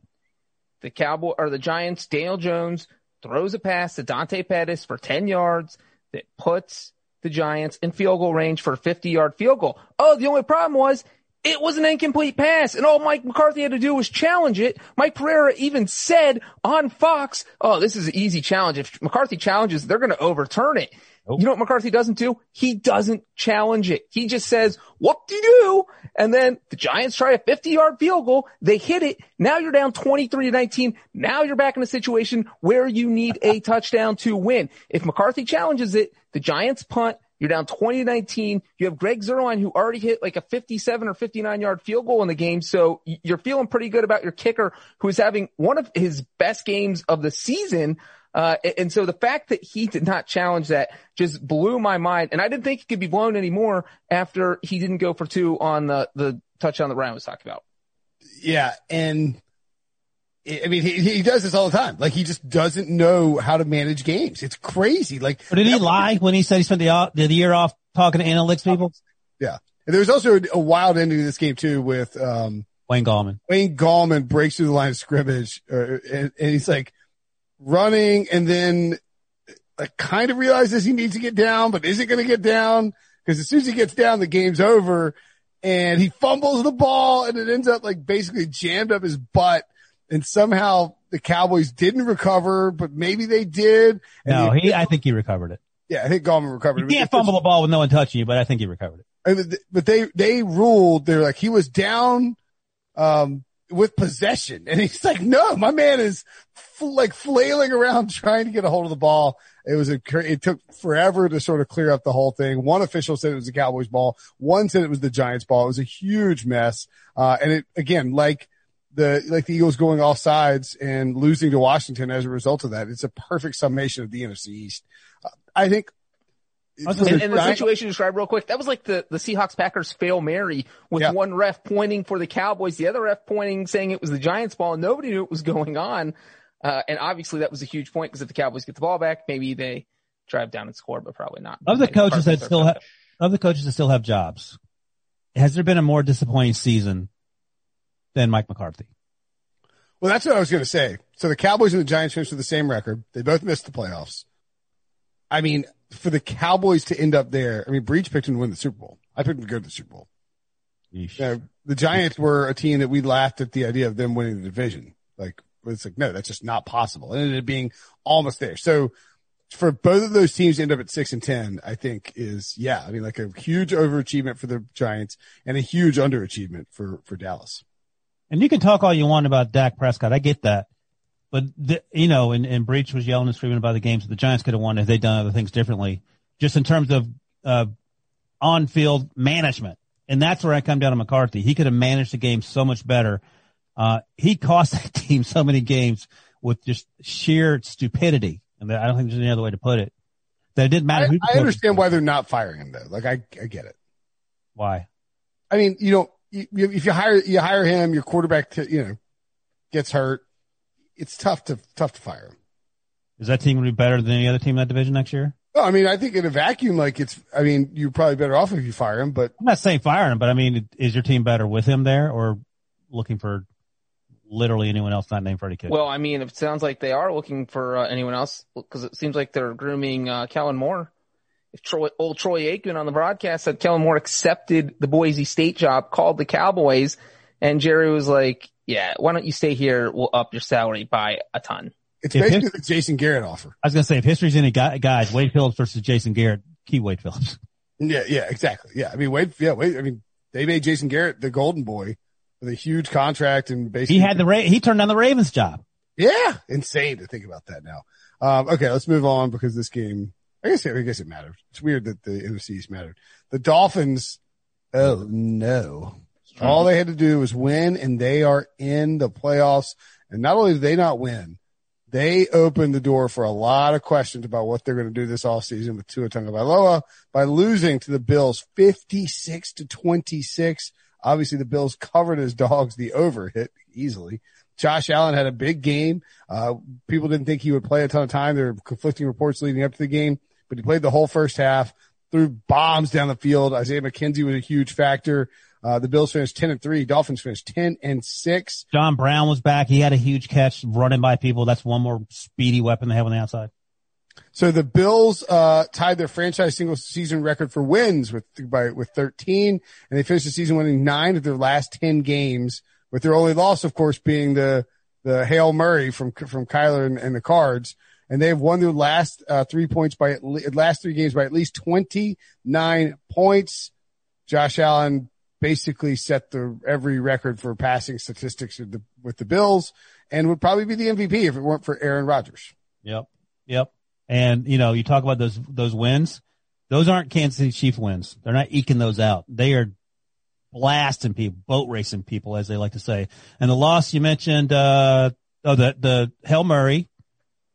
The Cowboy or the Giants, Daniel Jones throws a pass to Dante Pettis for 10 yards that puts the Giants in field goal range for a 50 yard field goal. Oh, the only problem was it was an incomplete pass, and all Mike McCarthy had to do was challenge it. Mike Pereira even said on Fox, "Oh, this is an easy challenge. If McCarthy challenges, they're going to overturn it." Nope. You know what McCarthy doesn't do? He doesn't challenge it. He just says, "What do you do?" And then the Giants try a 50-yard field goal. They hit it. Now you're down 23 to 19. Now you're back in a situation where you need a touchdown to win. If McCarthy challenges it, the Giants punt. You're down 2019. You have Greg Zuerlein who already hit like a 57 or 59 yard field goal in the game. So you're feeling pretty good about your kicker who is having one of his best games of the season. Uh, and so the fact that he did not challenge that just blew my mind. And I didn't think it could be blown anymore after he didn't go for two on the, the touchdown that Ryan was talking about.
Yeah. And I mean, he, he does this all the time. Like he just doesn't know how to manage games. It's crazy. Like,
but did he lie when he said he spent the, the year off talking to analytics people?
Yeah. And there was also a, a wild ending to this game too with, um,
Wayne Gallman.
Wayne Gallman breaks through the line of scrimmage, uh, and, and he's like running and then like kind of realizes he needs to get down, but isn't going to get down because as soon as he gets down, the game's over and he fumbles the ball and it ends up like basically jammed up his butt and somehow the Cowboys didn't recover, but maybe they did.
no, he, I think he recovered it.
Yeah, I think Gallman recovered
you it. You can't fumble the ball with no one touching you, but I think he recovered
it. But they, they ruled, they're like, he was down, um, with possession. And he's like, no, my man is like flailing around trying to get a hold of the ball. It was a, it took forever to sort of clear up the whole thing. One official said it was the Cowboys ball. One said it was the Giants ball. It was a huge mess. Uh, and it, again, like, the like the Eagles going off sides and losing to Washington as a result of that. It's a perfect summation of the NFC East. Uh, I think.
And, and the situation you described real quick, that was like the, the Seahawks Packers fail Mary with yeah. one ref pointing for the Cowboys, the other ref pointing saying it was the Giants ball and nobody knew what was going on. Uh, and obviously that was a huge point because if the Cowboys get the ball back, maybe they drive down and score, but probably not.
Of the coaches that still have, of the coaches that still have jobs, has there been a more disappointing season than Mike McCarthy.
Well, that's what I was going to say. So the Cowboys and the Giants finished with the same record. They both missed the playoffs. I mean, for the Cowboys to end up there, I mean, Breech picked them to win the Super Bowl. I picked them to go to the Super Bowl. You know, the Giants were a team that we laughed at the idea of them winning the division. Like, it's like, no, that's just not possible. And it ended up being almost there. So for both of those teams to end up at six and 10, I think is, yeah, I mean, like a huge overachievement for the Giants and a huge underachievement for, for Dallas.
And you can talk all you want about Dak Prescott. I get that. But, the, you know, and, and Breech was yelling and screaming about the games that the Giants could have won if they'd done other things differently, just in terms of, uh, on field management. And that's where I come down to McCarthy. He could have managed the game so much better. Uh, he cost that team so many games with just sheer stupidity. And I don't think there's any other way to put it. That it didn't matter
I,
who.
I understand why they're not firing him though. Like I, I get it.
Why?
I mean, you know, you, you- if you hire you hire him, your quarterback, to, you know, gets hurt. It's tough to tough to fire him.
Is that team going to be better than any other team in that division next year?
No, I mean, I think in a vacuum, like it's. I mean, you're probably better off if you fire him, but
I'm not saying firing him, but I mean, is your team better with him there or looking for literally anyone else not named Freddie Kitchens?
Well, I mean, it sounds like they are looking for uh, anyone else because it seems like they're grooming uh, Kellen Moore. If Troy, old Troy Aikman on the broadcast said Kellen Moore accepted the Boise State job, called the Cowboys, and Jerry was like, "Yeah, why don't you stay here? We'll up your salary by a ton."
it's
If
basically
him-
the Jason Garrett offer.
I was going to say, if history's any guy, guys, Wade Phillips versus Jason Garrett, key Wade Phillips.
Yeah, yeah, exactly. Yeah, I mean, Wade. Yeah, Wade. I mean, they made Jason Garrett the golden boy with a huge contract and basically
He had the Ra- he turned down the Ravens job.
Yeah, insane to think about that now. Um, okay, let's move on because this game. I guess I guess it matters. It's weird that the NFCs mattered. The Dolphins. Oh no! All they had to do was win, and they are in the playoffs. And not only did they not win, they opened the door for a lot of questions about what they're going to do this offseason with Tua Tagovailoa by losing to the Bills 56 to 26. Obviously, the Bills covered as dogs. The over hit easily. Josh Allen had a big game. Uh, people didn't think he would play a ton of time. There were conflicting reports leading up to the game, but he played the whole first half, threw bombs down the field. Isaiah McKenzie was a huge factor. Uh, the Bills finished 10 and 3. Dolphins finished 10 and 6.
John Brown was back. He had a huge catch running by people. That's one more speedy weapon they have on the outside.
So the Bills uh, tied their franchise single season record for wins with by with 13, and they finished the season winning nine of their last 10 games, with their only loss, of course, being the the Hail Murray from from Kyler and, and the Cards. And they have won their last uh, three points by at le- last three games by at least 29 points. Josh Allen basically set the every record for passing statistics with the with the Bills, and would probably be the MVP if it weren't for Aaron Rodgers.
Yep. Yep. And you know, you talk about those those wins. Those aren't Kansas City Chief wins. They're not eking those out. They are blasting people, boat racing people, as they like to say. And the loss you mentioned, uh, oh, the the Hail Murray.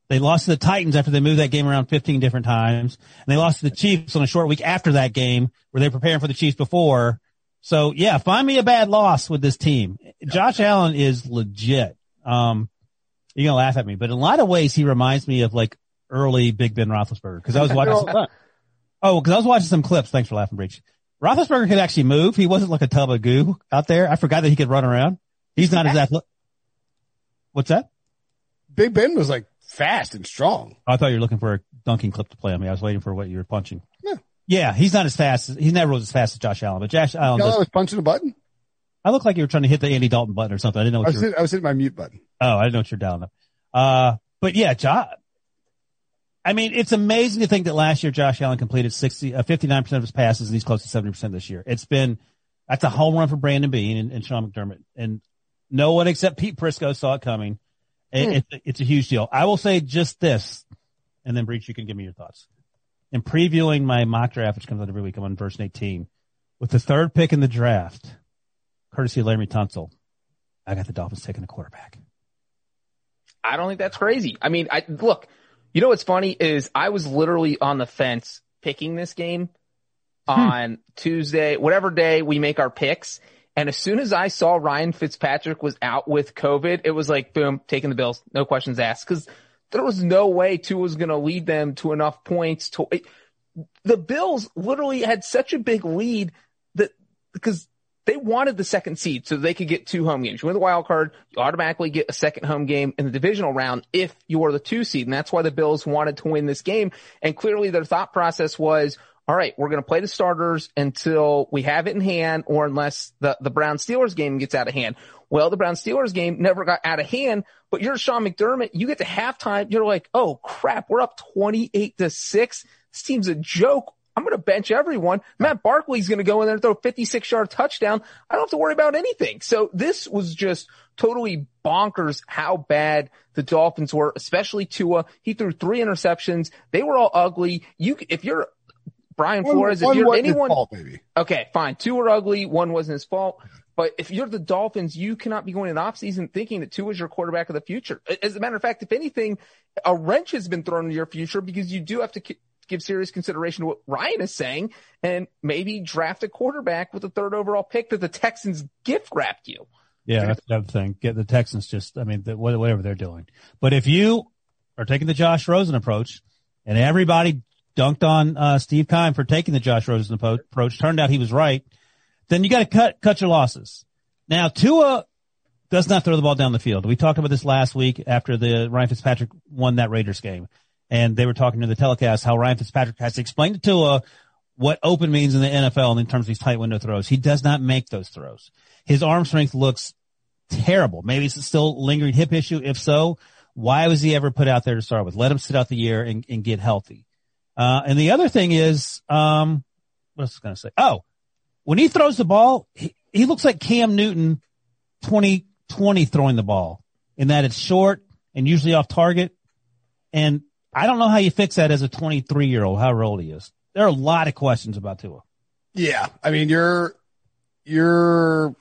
They lost to the Titans after they moved that game around 15 different times. And they lost to the Chiefs on a short week after that game where they were preparing for the Chiefs before. So yeah, find me a bad loss with this team. Josh Allen is legit. Um, you're gonna laugh at me, but in a lot of ways he reminds me of like early Big Ben Roethlisberger because I was watching. Some, oh, because I was watching some clips. Thanks for laughing, Breech. Roethlisberger could actually move. He wasn't like a tub of goo out there. I forgot that he could run around. He's not as athletic. What's that?
Big Ben was like fast and strong.
I thought you were looking for a dunking clip to play on me. I was waiting for what you were punching.
Yeah.
Yeah, he's not as fast. As, he's never was as fast as Josh Allen, but Josh Allen.
You know,
Does,
was punching a button.
I look like you were trying to hit the Andy Dalton button or something. I didn't know
I was,
you were.
hitting, I was hitting my mute button.
Oh, I didn't know what you're down there. Uh, but yeah, Josh. I mean, it's amazing to think that last year Josh Allen completed 60, uh, 59% of his passes and he's close to 70% this year. It's been, that's a home run for Brandon Beane and, and Sean McDermott. And no one except Pete Prisco saw it coming. It, hmm. it's, it's a huge deal. I will say just this, and then Breech, you can give me your thoughts. In previewing my mock draft, which comes out every week, I'm on version 18. With the third pick in the draft, courtesy of Laremy Tunsil, I got the Dolphins taking a quarterback.
I don't think that's crazy. I mean, I look, you know what's funny is I was literally on the fence picking this game hmm. on Tuesday, whatever day we make our picks. And as soon as I saw Ryan Fitzpatrick was out with COVID, it was like, boom, taking the Bills. No questions asked. Cause there was no way Tua was going to lead them to enough points to, the Bills literally had such a big lead that, because they wanted the second seed so they could get two home games. You win the wild card, you automatically get a second home game in the divisional round if you are the two seed. And that's why the Bills wanted to win this game. And clearly their thought process was, all right, we're going to play the starters until we have it in hand or unless the, the Brown Steelers game gets out of hand. Well, the Brown Steelers game never got out of hand, but you're Sean McDermott. You get to halftime. You're like, oh crap, we're up 28 to six. This team's a joke. I'm going to bench everyone. Matt Barkley's going to go in there and throw a 56 yard touchdown. I don't have to worry about anything. So this was just totally bonkers how bad the Dolphins were, especially Tua. He threw three interceptions. They were all ugly. You, if you're Brian
One-
Flores, if
one
you're anyone,
fault, maybe.
okay, fine. Two were ugly. One wasn't his fault. But if you're the Dolphins, you cannot be going in the offseason thinking that Tua is your quarterback of the future. As a matter of fact, if anything, a wrench has been thrown into your future because you do have to ki- give serious consideration to what Ryan is saying and maybe draft a quarterback with the third overall pick that the Texans gift wrapped you.
Yeah, that's the other thing. Get the Texans just, I mean, the, whatever they're doing. But if you are taking the Josh Rosen approach and everybody dunked on, uh, Steve Keim for taking the Josh Rosen approach, turned out he was right, then you got to cut, cut your losses. Now, Tua does not throw the ball down the field. We talked about this last week after the Ryan Fitzpatrick won that Raiders game. And they were talking to the telecast how Ryan Fitzpatrick has to explain to Tua what open means in the NFL in terms of these tight window throws. He does not make those throws. His arm strength looks terrible. Maybe it's still lingering hip issue. If so, why was he ever put out there to start with? Let him sit out the year and, and get healthy. Uh, and the other thing is, um, what was I going to say? Oh, when he throws the ball, he, he looks like Cam Newton 2020 throwing the ball in that it's short and usually off target. And I don't know how you fix that as a 23 year old, however old he is. There are a lot of questions about Tua.
Yeah. I mean, you're, you're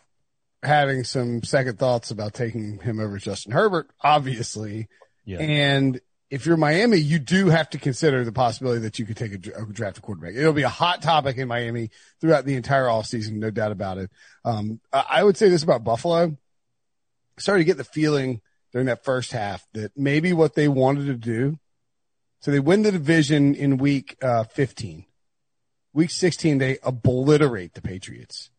having some second thoughts about taking him over Justin Herbert, obviously.
Yeah.
And if you're Miami, you do have to consider the possibility that you could take a, a draft a quarterback. It'll be a hot topic in Miami throughout the entire offseason, no doubt about it. Um, I, would say this about Buffalo. Started to get the feeling during that first half that maybe what they wanted to do. So they win the division in week uh, 15. Week 16, they obliterate the Patriots.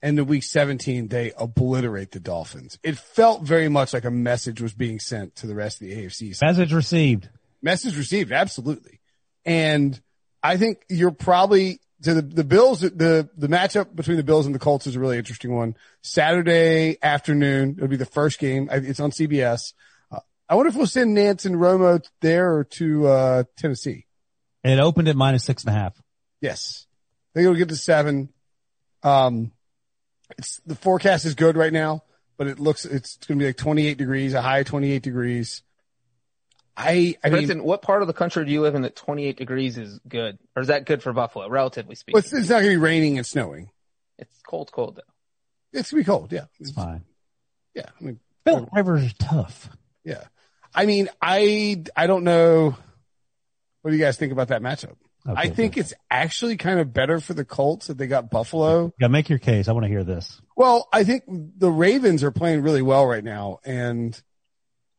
And the week 17, they obliterate the Dolphins. It felt very much like a message was being sent to the rest of the AFC.
Message received.
Message received, absolutely. And I think you're probably to the, the Bills, the, the matchup between the Bills and the Colts is a really interesting one. Saturday afternoon, it'll be the first game. It's on CBS. Uh, I wonder if we'll send Nance and Romo there or to, uh, Tennessee.
It opened at minus six and a half.
Yes. I think it'll get to seven. Um, it's the forecast is good right now, but it looks, it's going to be like 28 degrees, a high 28 degrees. I, I mean,
Brinson, what part of the country do you live in that 28 degrees is good? Or is that good for Buffalo, relatively speaking?
well, it's, it's not going to be raining and snowing.
It's cold, cold though.
It's going to be cold. Yeah.
It's fine.
Yeah. I mean,
Philip Rivers is tough.
yeah. I mean, I, I don't know. What do you guys think about that matchup? I think
good.
it's actually kind of better for the Colts that they got Buffalo.
Yeah, make your case. I want to hear this.
Well, I think the Ravens are playing really well right now. And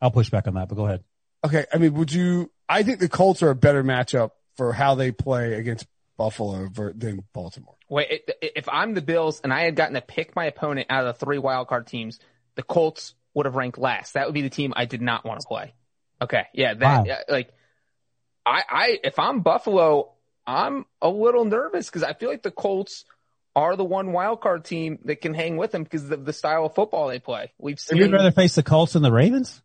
I'll push back on that, but go ahead.
Okay. I mean, would you, I think the Colts are a better matchup for how they play against Buffalo ver- than Baltimore.
Wait, if I'm the Bills and I had gotten to pick my opponent out of the three wildcard teams, the Colts would have ranked last. That would be the team I did not want to play. Okay. Yeah. That,
Wow.
like, I, I, if I'm Buffalo, I'm a little nervous because I feel like the Colts are the one wildcard team that can hang with them because of the style of football they play. We've
Would you
seen,
rather face the Colts than the Ravens?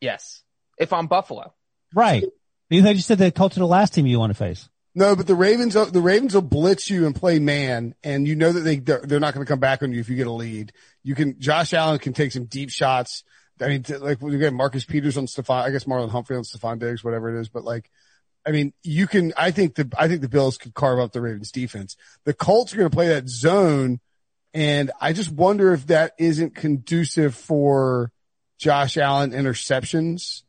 yes. If I'm Buffalo.
Right. You think you said the Colts are the last team you want to face?
No, but the Ravens, the Ravens will blitz you and play man, and you know that they they're, they're not going to come back on you if you get a lead. You can Josh Allen can take some deep shots. I mean, t- like got Marcus Peters on Stefon, I guess Marlon Humphrey on Stefon Diggs, whatever it is. But like, I mean, you can. I think the I think the Bills could carve up the Ravens defense. The Colts are going to play that zone, and I just wonder if that isn't conducive for Josh Allen interceptions.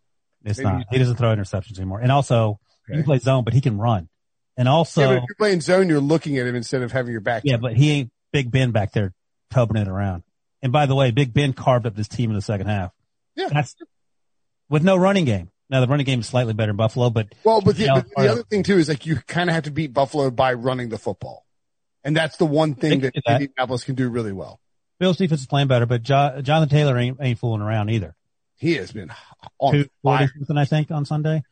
It's
Maybe-
not. He doesn't throw interceptions anymore. And also, he
Okay.
can play zone, but he can run. And also,
yeah, if you're playing zone, you're looking at him instead of having your back. Yeah,
but he ain't Big Ben back there tubbing it around. And by the way, Big Ben carved up this team in the second half.
Yeah.
That's with no running game. Now the running game is slightly better in Buffalo, but
Well, but the,
Yeah,
but the
uh,
other thing too is like you kind of have to beat Buffalo by running the football, and that's the one thing that
do that.
Indianapolis can do really well.
Bill's defense is playing better, but jo- Jonathan Taylor ain't, ain't fooling around either.
He has been on
Two forty
fire.
something, I think, on Sunday.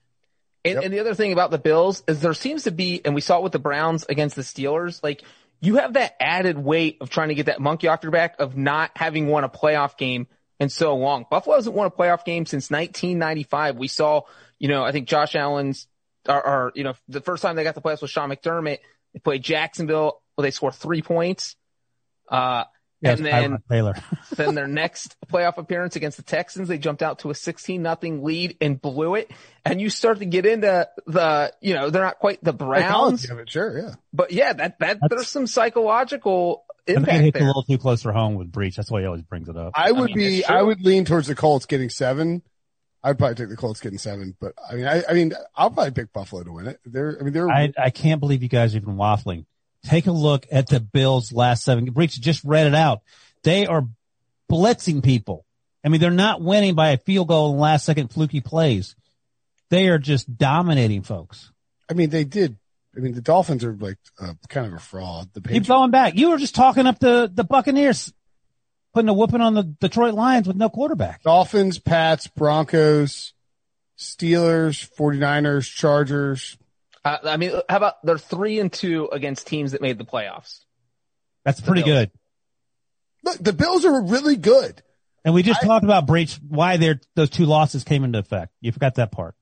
And,
Yep.
and the other thing about the Bills is there seems to be, and we saw it with the Browns against the Steelers, like you have that added weight of trying to get that monkey off your back of not having won a playoff game in so long. Buffalo hasn't won a playoff game since 1995. We saw, you know, I think Josh Allen's, or, or you know, the first time they got the playoffs with Sean McDermott, they played Jacksonville, well, they scored three points. Uh,
Yeah,
and then
Tyrod Taylor.
then their next playoff appearance against the Texans, they jumped out to a 16 nothing lead and blew it. And you start to get into the, you know, they're not quite the Browns,
it, sure, yeah.
but yeah, that, that,
That's-
there's some psychological
I think it
impact
hits a little too close for home with Breech. That's why he always brings it up.
I would
mean,
be, I would lean towards the Colts getting seven. I'd probably take the Colts getting seven, but I mean, I, I mean, I'll probably pick Buffalo to win it. They're, I mean, they're,
I, I can't believe you guys are even waffling. Take a look at the Bills' last seven. Breech just read it out. They are blitzing people. I mean, they're not winning by a field goal in last second fluky plays. They are just dominating folks.
I mean, they did. I mean, the Dolphins are like uh, kind of a fraud. The
Keep going back. You were just talking up the, the Buccaneers, putting a whooping on the Detroit Lions with no quarterback.
Dolphins, Pats, Broncos, Steelers, 49ers, Chargers.
Uh, I mean, how about they're three and two against teams that made the playoffs?
That's pretty
Bills.
good.
Look, the Bills are really good.
And we just talked about Breech, why their, those two losses came into effect. You forgot that part.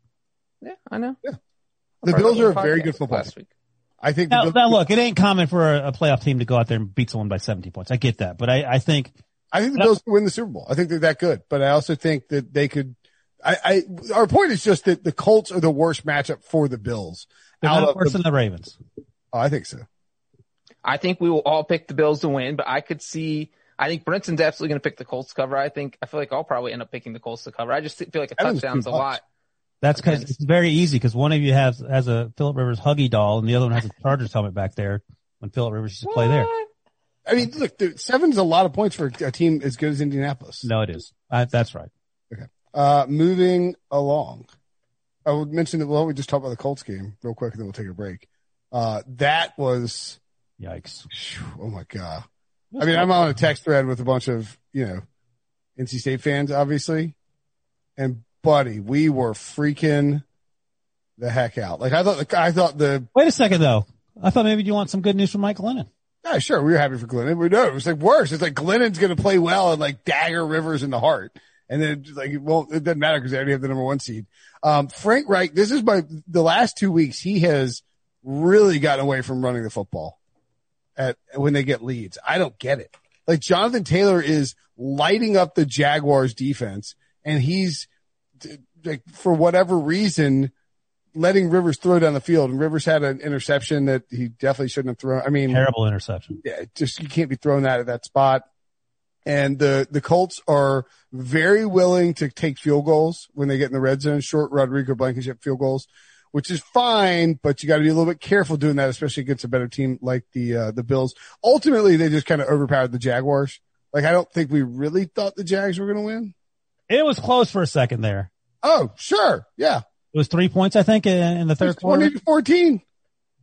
Yeah, I know.
The Bills are a very good football
last
team.
week.
I think. the
Now,
Bills-
now look, it ain't common for a, a playoff team to go out there and beat someone by 17 points. I get that, but I, I think
I think the Bills can win the Super Bowl. I think they're that good, but I also think that they could. I, I our point is just that the Colts are the worst matchup for the Bills.
they're
Out
not
of
worse
the-
than the Ravens.
oh, I think so.
I think we will all pick the Bills to win, but I could see. I think Brinson's absolutely going to pick the Colts to cover. I think I feel like I'll probably end up picking the Colts to cover. I just feel like a
Evan's
touchdown's a lot.
That's because it's very easy because one of you has has a Philip Rivers huggy doll and the other one has a Chargers helmet back there when Philip Rivers used to play there.
I mean, look, the, seven's a lot of points for a team as good as Indianapolis.
No, it is. I, that's right. Okay.
Uh, moving along. I would mention that, well, we just talked about the Colts game real quick and then we'll take a break. Uh, that was,
Yikes.
phew, oh my God. I mean, I'm on a text thread with a bunch of, you know, NC State fans, obviously. And buddy, we were freaking the heck out. Like I thought, the, I thought the,
Wait a second though. I thought maybe you want some good news from Mike Glennon.
yeah, sure, we were happy for Glennon. We know it was like worse. It's like Glennon's going to play well and like dagger Rivers in the heart. And then it's like, well, it doesn't matter because they already have the number one seed. Um, Frank Reich, this is my, the last two weeks, he has really gotten away from running the football at when they get leads. I don't get it. Like Jonathan Taylor is lighting up the Jaguars defense and he's like, for whatever reason, letting Rivers throw down the field and Rivers had an interception that he definitely shouldn't have thrown. I mean,
Terrible interception.
yeah, just you can't be throwing that at that spot. And the the Colts are very willing to take field goals when they get in the red zone, short Rodrigo Blankenship field goals, which is fine, but you got to be a little bit careful doing that, especially against a better team like the uh, the Bills. Ultimately, they just kind of overpowered the Jaguars. Like I don't think we really thought the Jags were going to win.
It was close for a second there.
Oh, sure, yeah,
It was three points, I think, in, in the third quarter.
twenty to fourteen.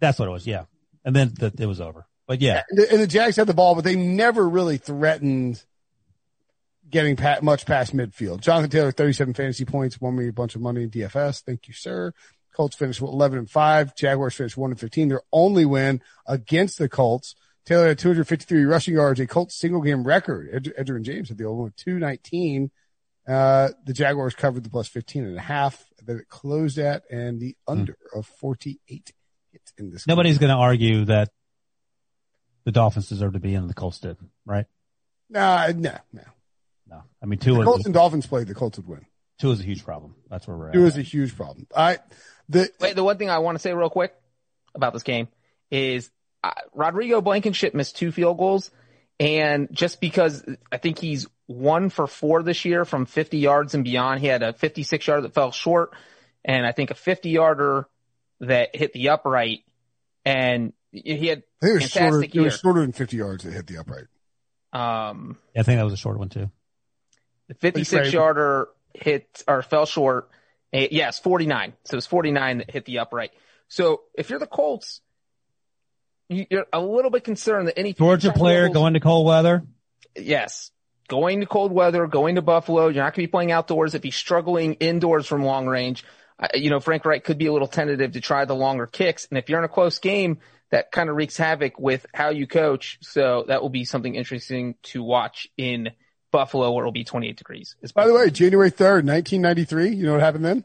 That's what it was. Yeah. And then the, it was over. But yeah,
And the, and the Jags had the ball, but they never really threatened getting pa- much past midfield. Jonathan Taylor, 37 fantasy points, won me a bunch of money in DFS. Thank you, sir. Colts finished with 11 and 5. Jaguars finished 1 and 15. Their only win against the Colts. Taylor had 253 rushing yards, a Colts single game record. Ed- Edgerrin James had the old one, 219. Uh, the Jaguars covered the plus 15 and a half that it closed at and the under of 48 hits in this. game.
nobody's going to argue that the Dolphins deserve to be in. The Colts did, right?
Nah, no, no.
No. I mean,
The
Tua,
Colts and Dolphins played. The Colts would win.
Two is a huge problem. That's where we're at.
It was a huge problem. I the
Wait, the one thing I want to say real quick about this game is uh, Rodrigo Blankenship missed two field goals, and just because I think he's one for four this year from 50 yards and beyond, he had a 56 yarder that fell short, and I think a 50 yarder that hit the upright, and he had
I think it was shorter.
fantastic
It was shorter than fifty yards that hit the upright.
Um,
Yeah, I think that was a short one too.
the 56 yarder hit or fell short. Eh, Yes, 49. So it was 49 that hit the upright. So if you're the Colts, you- you're a little bit concerned that any
Georgia
future
player
levels-
going to cold weather.
yes, going to cold weather, going to Buffalo. You're not going to be playing outdoors. If he's struggling indoors from long range, uh, you know, Frank Reich could be a little tentative to try the longer kicks. And if you're in a close game, that kind of wreaks havoc with how you coach. So that will be something interesting to watch in Buffalo where it'll be 28 degrees. It's
By the way, January third, nineteen ninety three. You know what happened then?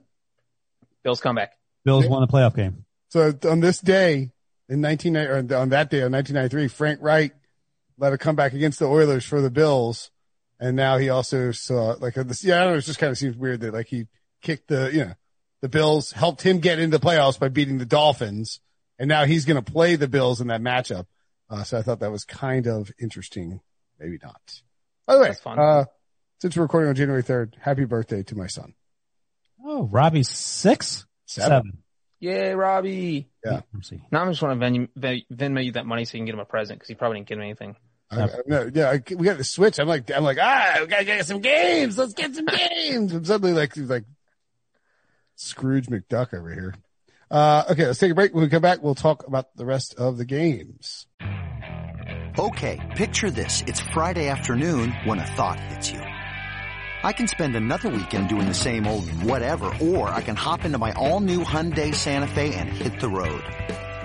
Bills comeback.
Bills
Yeah.
won the playoff game.
So on this day in nineteen or on that day on nineteen ninety three, Frank Reich led a comeback against the Oilers for the Bills. And now he also saw like this. Yeah, I don't know. It just kind of seems weird that like he kicked the, you know, the Bills helped him get into the playoffs by beating the Dolphins. And now he's going to play the Bills in that matchup. Uh, so I thought that was kind of interesting. Maybe not. By the way,
That's fun.
uh, since we're recording on January 3rd, happy birthday to my son.
Oh, Robbie's six?
Seven.
Yay, Robbie.
Yeah.
Let see.
Now I'm just want to Venmo, Ven- Venmo you that money so you can get him a present because he probably didn't get him anything.
I, I, no, yeah, I, we got the switch. I'm like, I'm like, ah, we gotta get some games. Let's get some games. Suddenly like, like Scrooge McDuck over here. Uh, okay, let's take a break. When we come back, we'll talk about the rest of the games.
Okay, picture this. It's Friday afternoon when a thought hits you. I can spend another weekend doing the same old whatever, or I can hop into my all-new Hyundai Santa Fe and hit the road.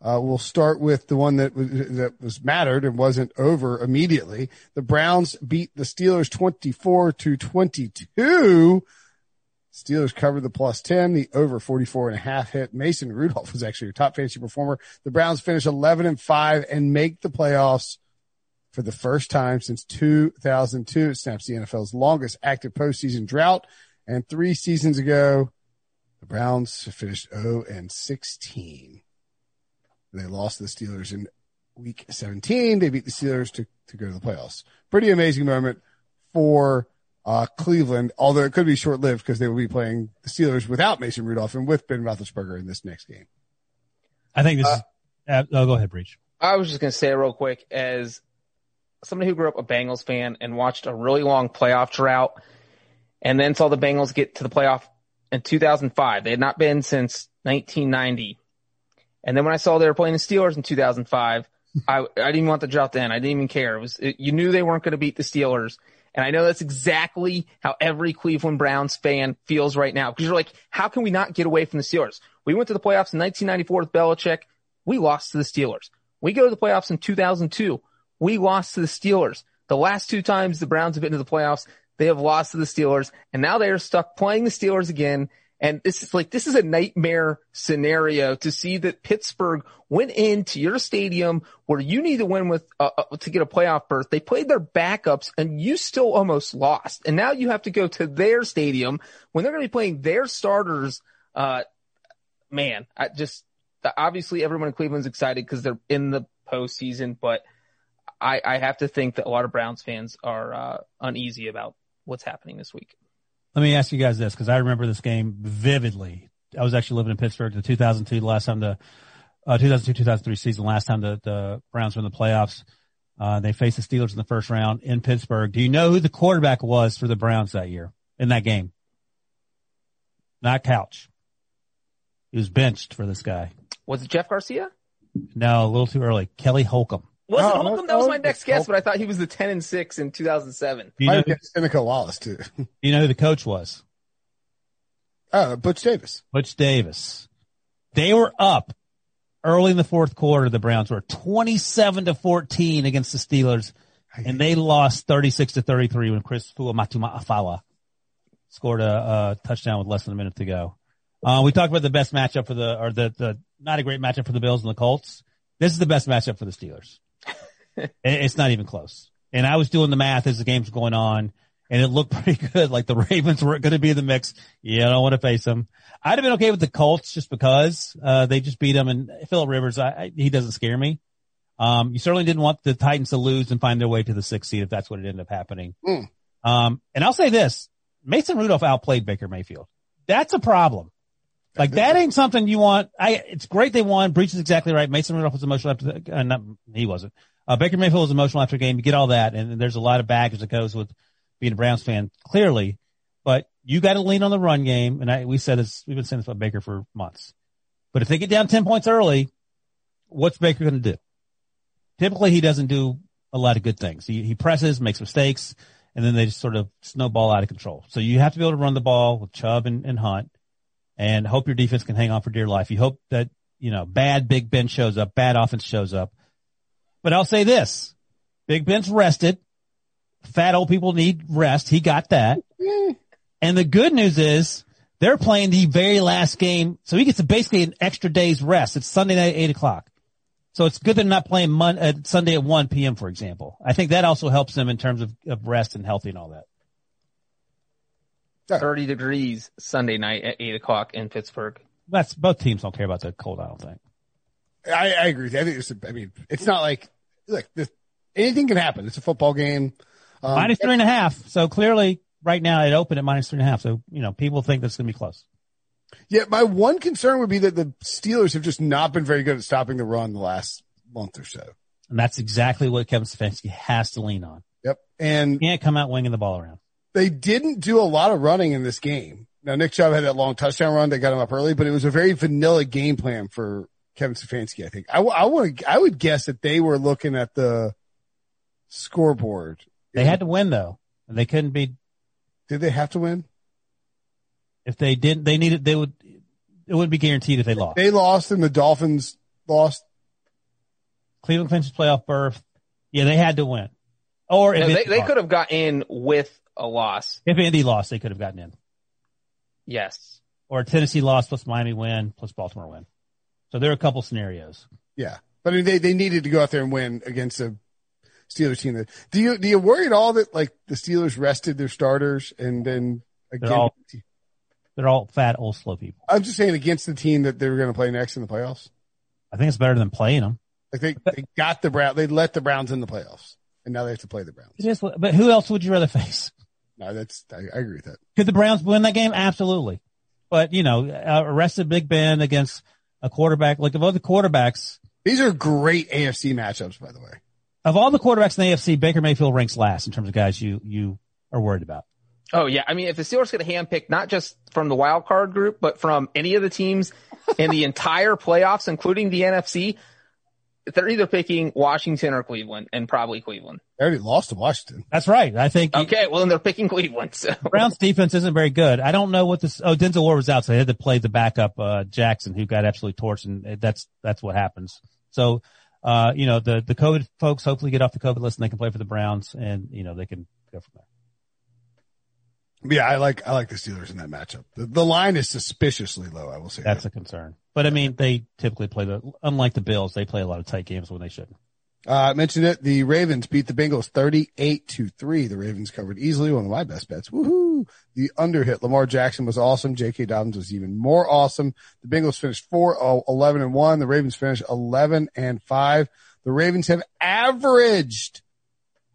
Uh, we'll start with the one that was, that was mattered and wasn't over immediately. The Browns beat the Steelers 24 to 22. Steelers covered the plus 10, the over 44 and a half hit. Mason Rudolph was actually your top fantasy performer. The Browns finish 11 and 5 and make the playoffs for the first time since 2002. It snaps the NFL's longest active postseason drought. And three seasons ago, the Browns finished 0 and 16. They lost the Steelers in week 17. They beat the Steelers to, to go to the playoffs. Pretty amazing moment for uh, Cleveland, although it could be short lived because they will be playing the Steelers without Mason Rudolph and with Ben Roethlisberger in this next game.
I think this is, uh, oh, go ahead, Breech.
I was just going to say real quick as somebody who grew up a Bengals fan and watched a really long playoff drought and then saw the Bengals get to the playoff in 2005. They had not been since 1990. And then when I saw they were playing the Steelers in 2005, I, I didn't even want the drop then. I didn't even care. It was, it, you knew they weren't going to beat the Steelers. And I know that's exactly how every Cleveland Browns fan feels right now. Because you're like, how can we not get away from the Steelers? We went to the playoffs in 1994 with Belichick. We lost to the Steelers. We go to the playoffs in 2002. We lost to the Steelers. The last two times the Browns have been to the playoffs, they have lost to the Steelers. And now they are stuck playing the Steelers again. And this is like, this is a nightmare scenario to see that Pittsburgh went into your stadium where you need to win with, uh, uh, to get a playoff berth. They played their backups and you still almost lost. And now you have to go to their stadium when they're going to be playing their starters. Uh, man, I just, obviously everyone in Cleveland's excited because they're in the postseason, but I, I have to think that a lot of Browns fans are, uh, uneasy about what's happening this week.
Let me ask you guys this because I remember this game vividly. I was actually living in Pittsburgh the 2002, the last time the uh, 2002 2003 season, last time the, the Browns were in the playoffs. Uh, they faced the Steelers in the first round in Pittsburgh. Do you know who the quarterback was for the Browns that year in that game? Not Couch. He was benched for this guy.
Was it Jeff Garcia?
No, a little too early. Kelly Holcomb.
Was it
Oh,
Holcomb? That was my next guess, but I thought he was the 10 and 6 in 2007.
Do you know,
Might
who,
Seneca Wallace too.
you know who the coach was?
Uh, Butch Davis.
Butch Davis. They were up early in the fourth quarter. The Browns were 27 to 14 against the Steelers and they lost 36 to 33 when Chris Fuamatu-Ma'afala scored a, a touchdown with less than a minute to go. Uh, we talked about the best matchup for the, or the, the, not a great matchup for the Bills and the Colts. This is the best matchup for the Steelers. It- it's not even close. And I was doing the math as the game's going on and it looked pretty good. Like the Ravens weren't going to be in the mix. Yeah, I don't want to face them. I'd have been okay with the Colts just because, uh, they just beat them and Philip Rivers, I, I, he doesn't scare me. Um, you certainly didn't want the Titans to lose and find their way to the sixth seed if that's what it ended up happening.
Mm.
Um, and I'll say this, Mason Rudolph outplayed Baker Mayfield. That's a problem. Like that ain't something you want. I, it's great they won. Breech is exactly right. Mason Rudolph was emotional after the, uh, not, he wasn't. Uh, Baker Mayfield was emotional after the game. You get all that. And there's a lot of baggage that goes with being a Browns fan, clearly, but you got to lean on the run game. And I, we said this, we've been saying this about Baker for months, but if they get down 10 points early, what's Baker going to do? Typically he doesn't do a lot of good things. He, he presses, makes mistakes, and then they just sort of snowball out of control. So you have to be able to run the ball with Chubb and, and Hunt and hope your defense can hang on for dear life. You hope that, you know, bad Big Ben shows up, bad offense shows up. But I'll say this, Big Ben's rested. Fat old people need rest. He got that. And the good news is they're playing the very last game. So he gets basically an extra day's rest. It's Sunday night at eight o'clock. So it's good they're not playing Mon- uh, Sunday at 1 p.m., for example. I think that also helps them in terms of, of rest and healthy and all that.
30 degrees Sunday night at 8 o'clock in Pittsburgh.
That's both teams don't care about the cold. I don't think.
I, I agree. with you. I think it's. I mean, it's not like look. This, anything can happen. It's a football game. Um,
minus three and a half. So clearly, right now it opened at minus three and a half. So you know, people think that's going to be close.
Yeah, my one concern would be that the Steelers have just not been very good at stopping the run the last month or so.
And that's exactly what Kevin Stefanski has to lean on.
Yep, and
Can't come out winging the ball around.
they didn't do a lot of running in this game. Now Nick Chubb had that long touchdown run that got him up early, but it was a very vanilla game plan for Kevin Stefanski. I think I, I want I would guess that they were looking at the scoreboard.
They had to win though. And they couldn't be,
Did they have to win?
if they didn't, they needed, they would, it wouldn't be guaranteed if they lost.
They lost and the Dolphins lost.
Cleveland clinches playoff berth. Yeah, they had to win. Or if,
No, they, they could have got in with a loss.
if Indy lost, they could have gotten in.
Yes.
Or Tennessee lost plus Miami win plus Baltimore win. So there are a couple scenarios.
Yeah, but I mean, they they needed to go out there and win against a Steelers team. That do you do you worry at all that like the Steelers rested their starters and then again?
all- They're all fat, old, slow people.
I'm just saying against the team that they were going to play next in the playoffs.
I think it's better than playing them.
Like they they got the Brown, they let the Browns in the playoffs, and now they have to play the Browns.
Is, but who else would you rather face?
No, that's I, I agree with that.
Could the Browns win that game? Absolutely. But, you know, uh, arrested Big Ben against a quarterback, like of all the quarterbacks,
These are great AFC matchups, by the way.
of all the quarterbacks in the AFC, Baker Mayfield ranks last in terms of guys you, you are worried about.
Oh yeah. I mean, if the Steelers get a handpick, not just from the wild card group, but from any of the teams in the entire playoffs, including the NFC, they're either picking Washington or Cleveland and probably Cleveland.
They already lost to Washington.
That's right. I think
Okay. Well, then they're picking Cleveland. So
Browns defense isn't very good. I don't know what this, oh, Denzel Ward was out, so they had to play the backup, uh, Jackson, who got absolutely torched, and that's, that's what happens. So, uh, you know, the, the COVID folks hopefully get off the COVID list and they can play for the Browns and, you know, they can go from there.
Yeah, I like I like the Steelers in that matchup. The, the line is suspiciously low. I will say
That's
that.
a concern. But I mean, they typically play the, unlike the Bills, they play a lot of tight games when they shouldn't.
Uh, I mentioned it. The Ravens beat the Bengals 38 to 3. The Ravens covered easily. One of my best bets. Woohoo. The under hit. Lamar Jackson was awesome. J.K. Dobbins was even more awesome. The Bengals finished 4, oh, 11 and 1. The Ravens finished 11 and 5. The Ravens have averaged,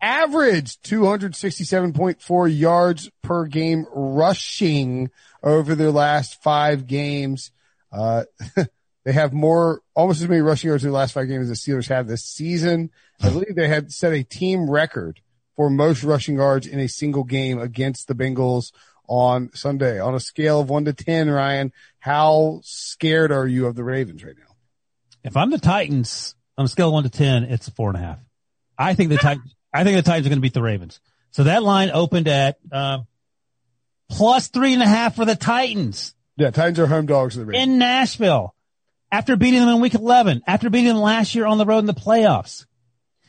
averaged 267.4 yards per game rushing over their last five games. Uh, They have more, almost as many rushing yards in the last five games as the Steelers have this season. I believe they had set a team record for most rushing yards in a single game against the Bengals on Sunday. On a scale of one to 10, Ryan, how scared are you of the Ravens right now?
If I'm the Titans on a scale of one to 10, it's a four and a half. I think the Titans, I think the Titans are going to beat the Ravens. So that line opened at, um, plus three and a half for the Titans
Yeah, Titans are home dogs of the Ravens.
in Nashville after beating them in week 11, after beating them last year on the road in the playoffs.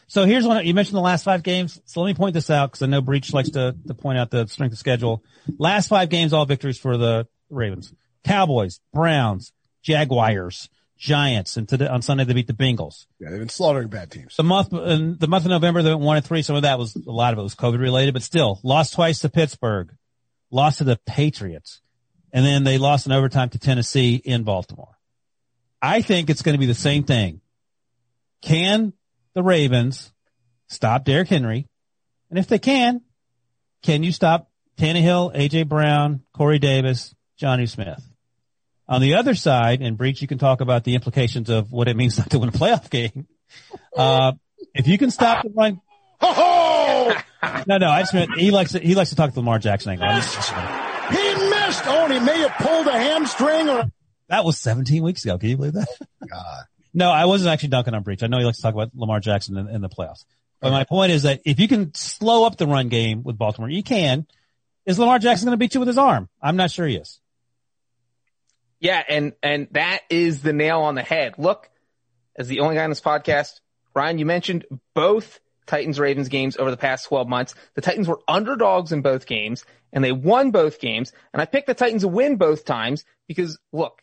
So here's one, you mentioned the last five games. So let me point this out because I know Breech likes to, to point out the strength of schedule. Last five games, all victories for the Ravens. Cowboys, Browns, Jaguars, Giants, and today, on Sunday they beat the Bengals.
yeah, they've been slaughtering bad teams.
The month, in the month of November, they went one and three. Some of that was, a lot of it was COVID related, but still lost twice to Pittsburgh, lost to the Patriots, and then they lost in overtime to Tennessee in Baltimore. I think it's going to be the same thing. Can the Ravens stop Derrick Henry? And if they can, can you stop Tannehill, AJ Brown, Corey Davis, Jonnu Smith. On the other side, and Breech, you can talk about the implications of what it means not to win a playoff game. Uh, if you can stop the run, no, no, I just meant he likes to, he likes to talk to Lamar Jackson angle. I'm just-
He missed. Oh, and he may have pulled a hamstring or.
that was 17 weeks ago. Can you believe that?
God.
No, I wasn't actually dunking on Breech. I know he likes to talk about Lamar Jackson in, in the playoffs. But my point is that if you can slow up the run game with Baltimore, you can. Is Lamar Jackson going to beat you with his arm? I'm not sure he is.
Yeah, and and that is the nail on the head. Look, as the only guy on this podcast, Ryan, you mentioned both Titans Ravens games over the past 12 months. The Titans were underdogs in both games and they won both games. And I picked the Titans to win both times because look,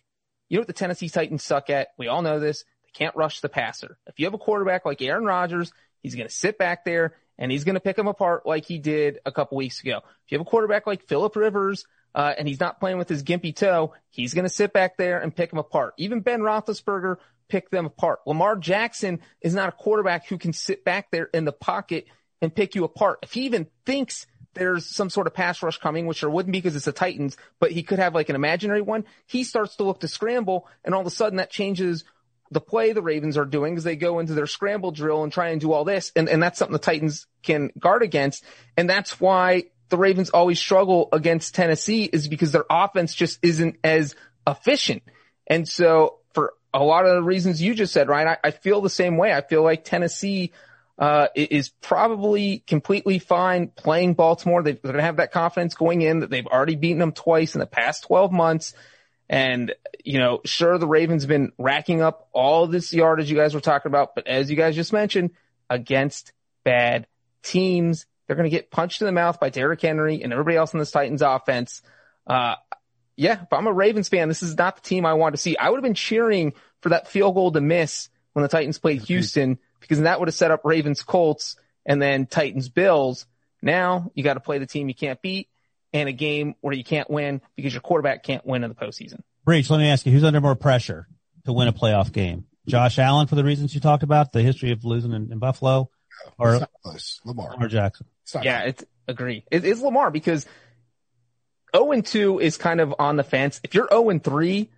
you know what the Tennessee Titans suck at? We all know this. They can't rush the passer. If you have a quarterback like Aaron Rodgers, he's going to sit back there and he's going to pick them apart like he did a couple weeks ago. If you have a quarterback like Philip Rivers, uh, and he's not playing with his gimpy toe, he's going to sit back there and pick them apart. Even Ben Roethlisberger picked them apart. Lamar Jackson is not a quarterback who can sit back there in the pocket and pick you apart. If he even thinks there's some sort of pass rush coming, which there wouldn't be because it's the Titans, but he could have like an imaginary one, he starts to look to scramble and all of a sudden that changes the play the Ravens are doing as they go into their scramble drill and try and do all this. And, and that's something the Titans can guard against. And that's why the Ravens always struggle against Tennessee is because their offense just isn't as efficient. And so for a lot of the reasons you just said, Ryan, I, I feel the same way. I feel like Tennessee, uh, is probably completely fine playing Baltimore. They, they're going to have that confidence going in that they've already beaten them twice in the past 12 months. And, you know, sure, the Ravens been racking up all this yardage you guys were talking about, but as you guys just mentioned, against bad teams, they're going to get punched in the mouth by Derrick Henry and everybody else in this Titans offense. Uh, yeah, if I'm a Ravens fan, this is not the team I want to see. I would have been cheering for that field goal to miss when the Titans played Houston because that would have set up Ravens Colts and then Titans Bills. Now you got to play the team you can't beat and a game where you can't win because your quarterback can't win in the postseason.
Breech, let me ask you, who's under more pressure to win a playoff game? Josh Allen for the reasons you talked about, the history of losing in, in Buffalo, or
It's. Lamar.
Lamar Jackson?
It's
Yeah, it's agree. It, it's Lamar because 0 and 2 is kind of on the fence. If you're 0 and 3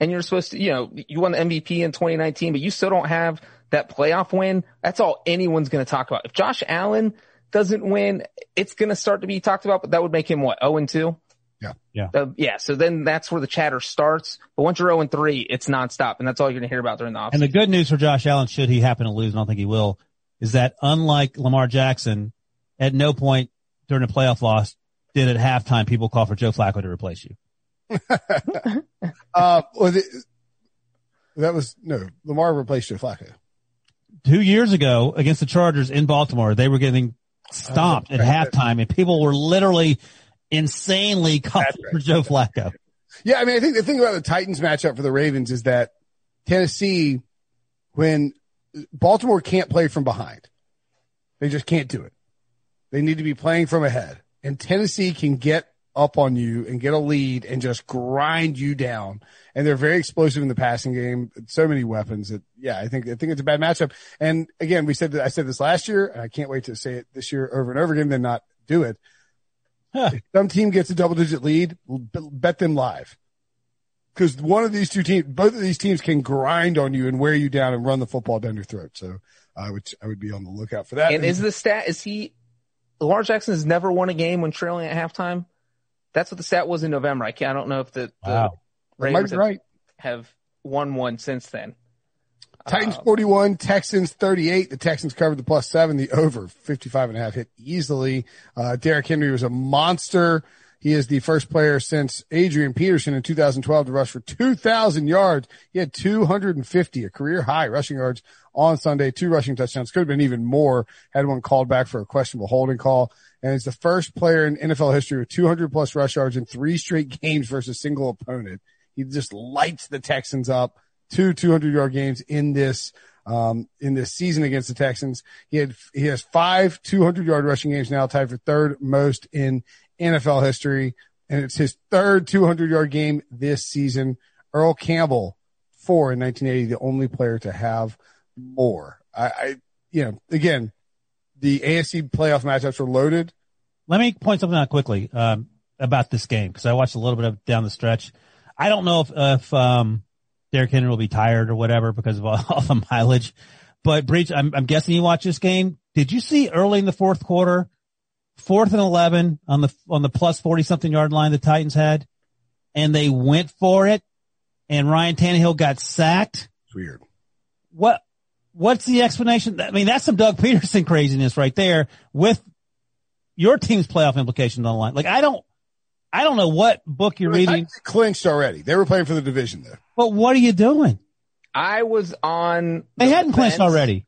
and you're supposed to, you know, you won the MVP in 2019, but you still don't have that playoff win, that's all anyone's going to talk about. If Josh Allen doesn't win, it's going to start to be talked about, but that would make him what, 0 and 2?
Yeah.
Yeah.
Uh, yeah. So then that's where the chatter starts. But once you're 0 and 3, it's nonstop. And that's all you're going to hear about during the offseason.
And the good news for Josh Allen, should he happen to lose, and I don't think he will, is that unlike Lamar Jackson, at no point during a playoff loss did at halftime people call for Joe Flacco to replace you.
Uh, that was no Lamar replaced Joe Flacco.
Two years ago against the Chargers in Baltimore, they were getting stomped at halftime and people were literally insanely calling for Joe Flacco.
Yeah, I mean, I think the thing about the Titans matchup for the Ravens is that Tennessee, when Baltimore can't play from behind, they just can't do it. They need to be playing from ahead, and Tennessee can get up on you and get a lead and just grind you down. And they're very explosive in the passing game. So many weapons that, yeah, I think, I think it's a bad matchup. And again, we said that I said this last year and I can't wait to say it this year over and over again, then not do it.
Huh.
If some team gets a double digit lead, bet them live. Cause one of these two teams, both of these teams can grind on you and wear you down and run the football down your throat. So I would, I would be on the lookout for that.
And is the stat, is he, Lamar Jackson has never won a game when trailing at halftime? That's what the stat was in November. I can't, I don't know if the, the
Wow.
Ravens have,
right.
have won one since then.
Titans
Uh,
41, Texans 38. The Texans covered the plus seven. The over 55 and a half hit easily. Uh, Derrick Henry was a monster. He is the first player since Adrian Peterson in 2012 to rush for 2,000 yards. He had 250, a career high rushing yards on Sunday, two rushing touchdowns. Could have been even more. Had one called back for a questionable holding call. And he's the first player in NFL history with 200 plus rush yards in three straight games versus single opponent. He just lights the Texans up. Two 200 yard games in this, um, in this season against the Texans. He had, he has five 200 yard rushing games now tied for third most in NFL history. And it's his third 200 yard game this season. Earl Campbell, four in 1980, the only player to have more. I, I, you know, again, the AFC playoff matchups were loaded.
let me point something out quickly um, about this game because I watched a little bit of down the stretch. I don't know if if um, Derrick Henry will be tired or whatever because of all, all the mileage. But Breech, I'm, I'm guessing you watched this game. Did you see early in the fourth quarter, fourth and eleven on the on the plus forty something yard line the Titans had, and they went for it, and Ryan Tannehill got sacked.
It's weird.
What what's the explanation? I mean, that's some Doug Pederson craziness right there with your team's playoff implications on the line. Like I don't I don't know what book you're reading,
I clinched already. They were playing for the division there.
but what are you doing?
I was on.
They
the
hadn't clinched already.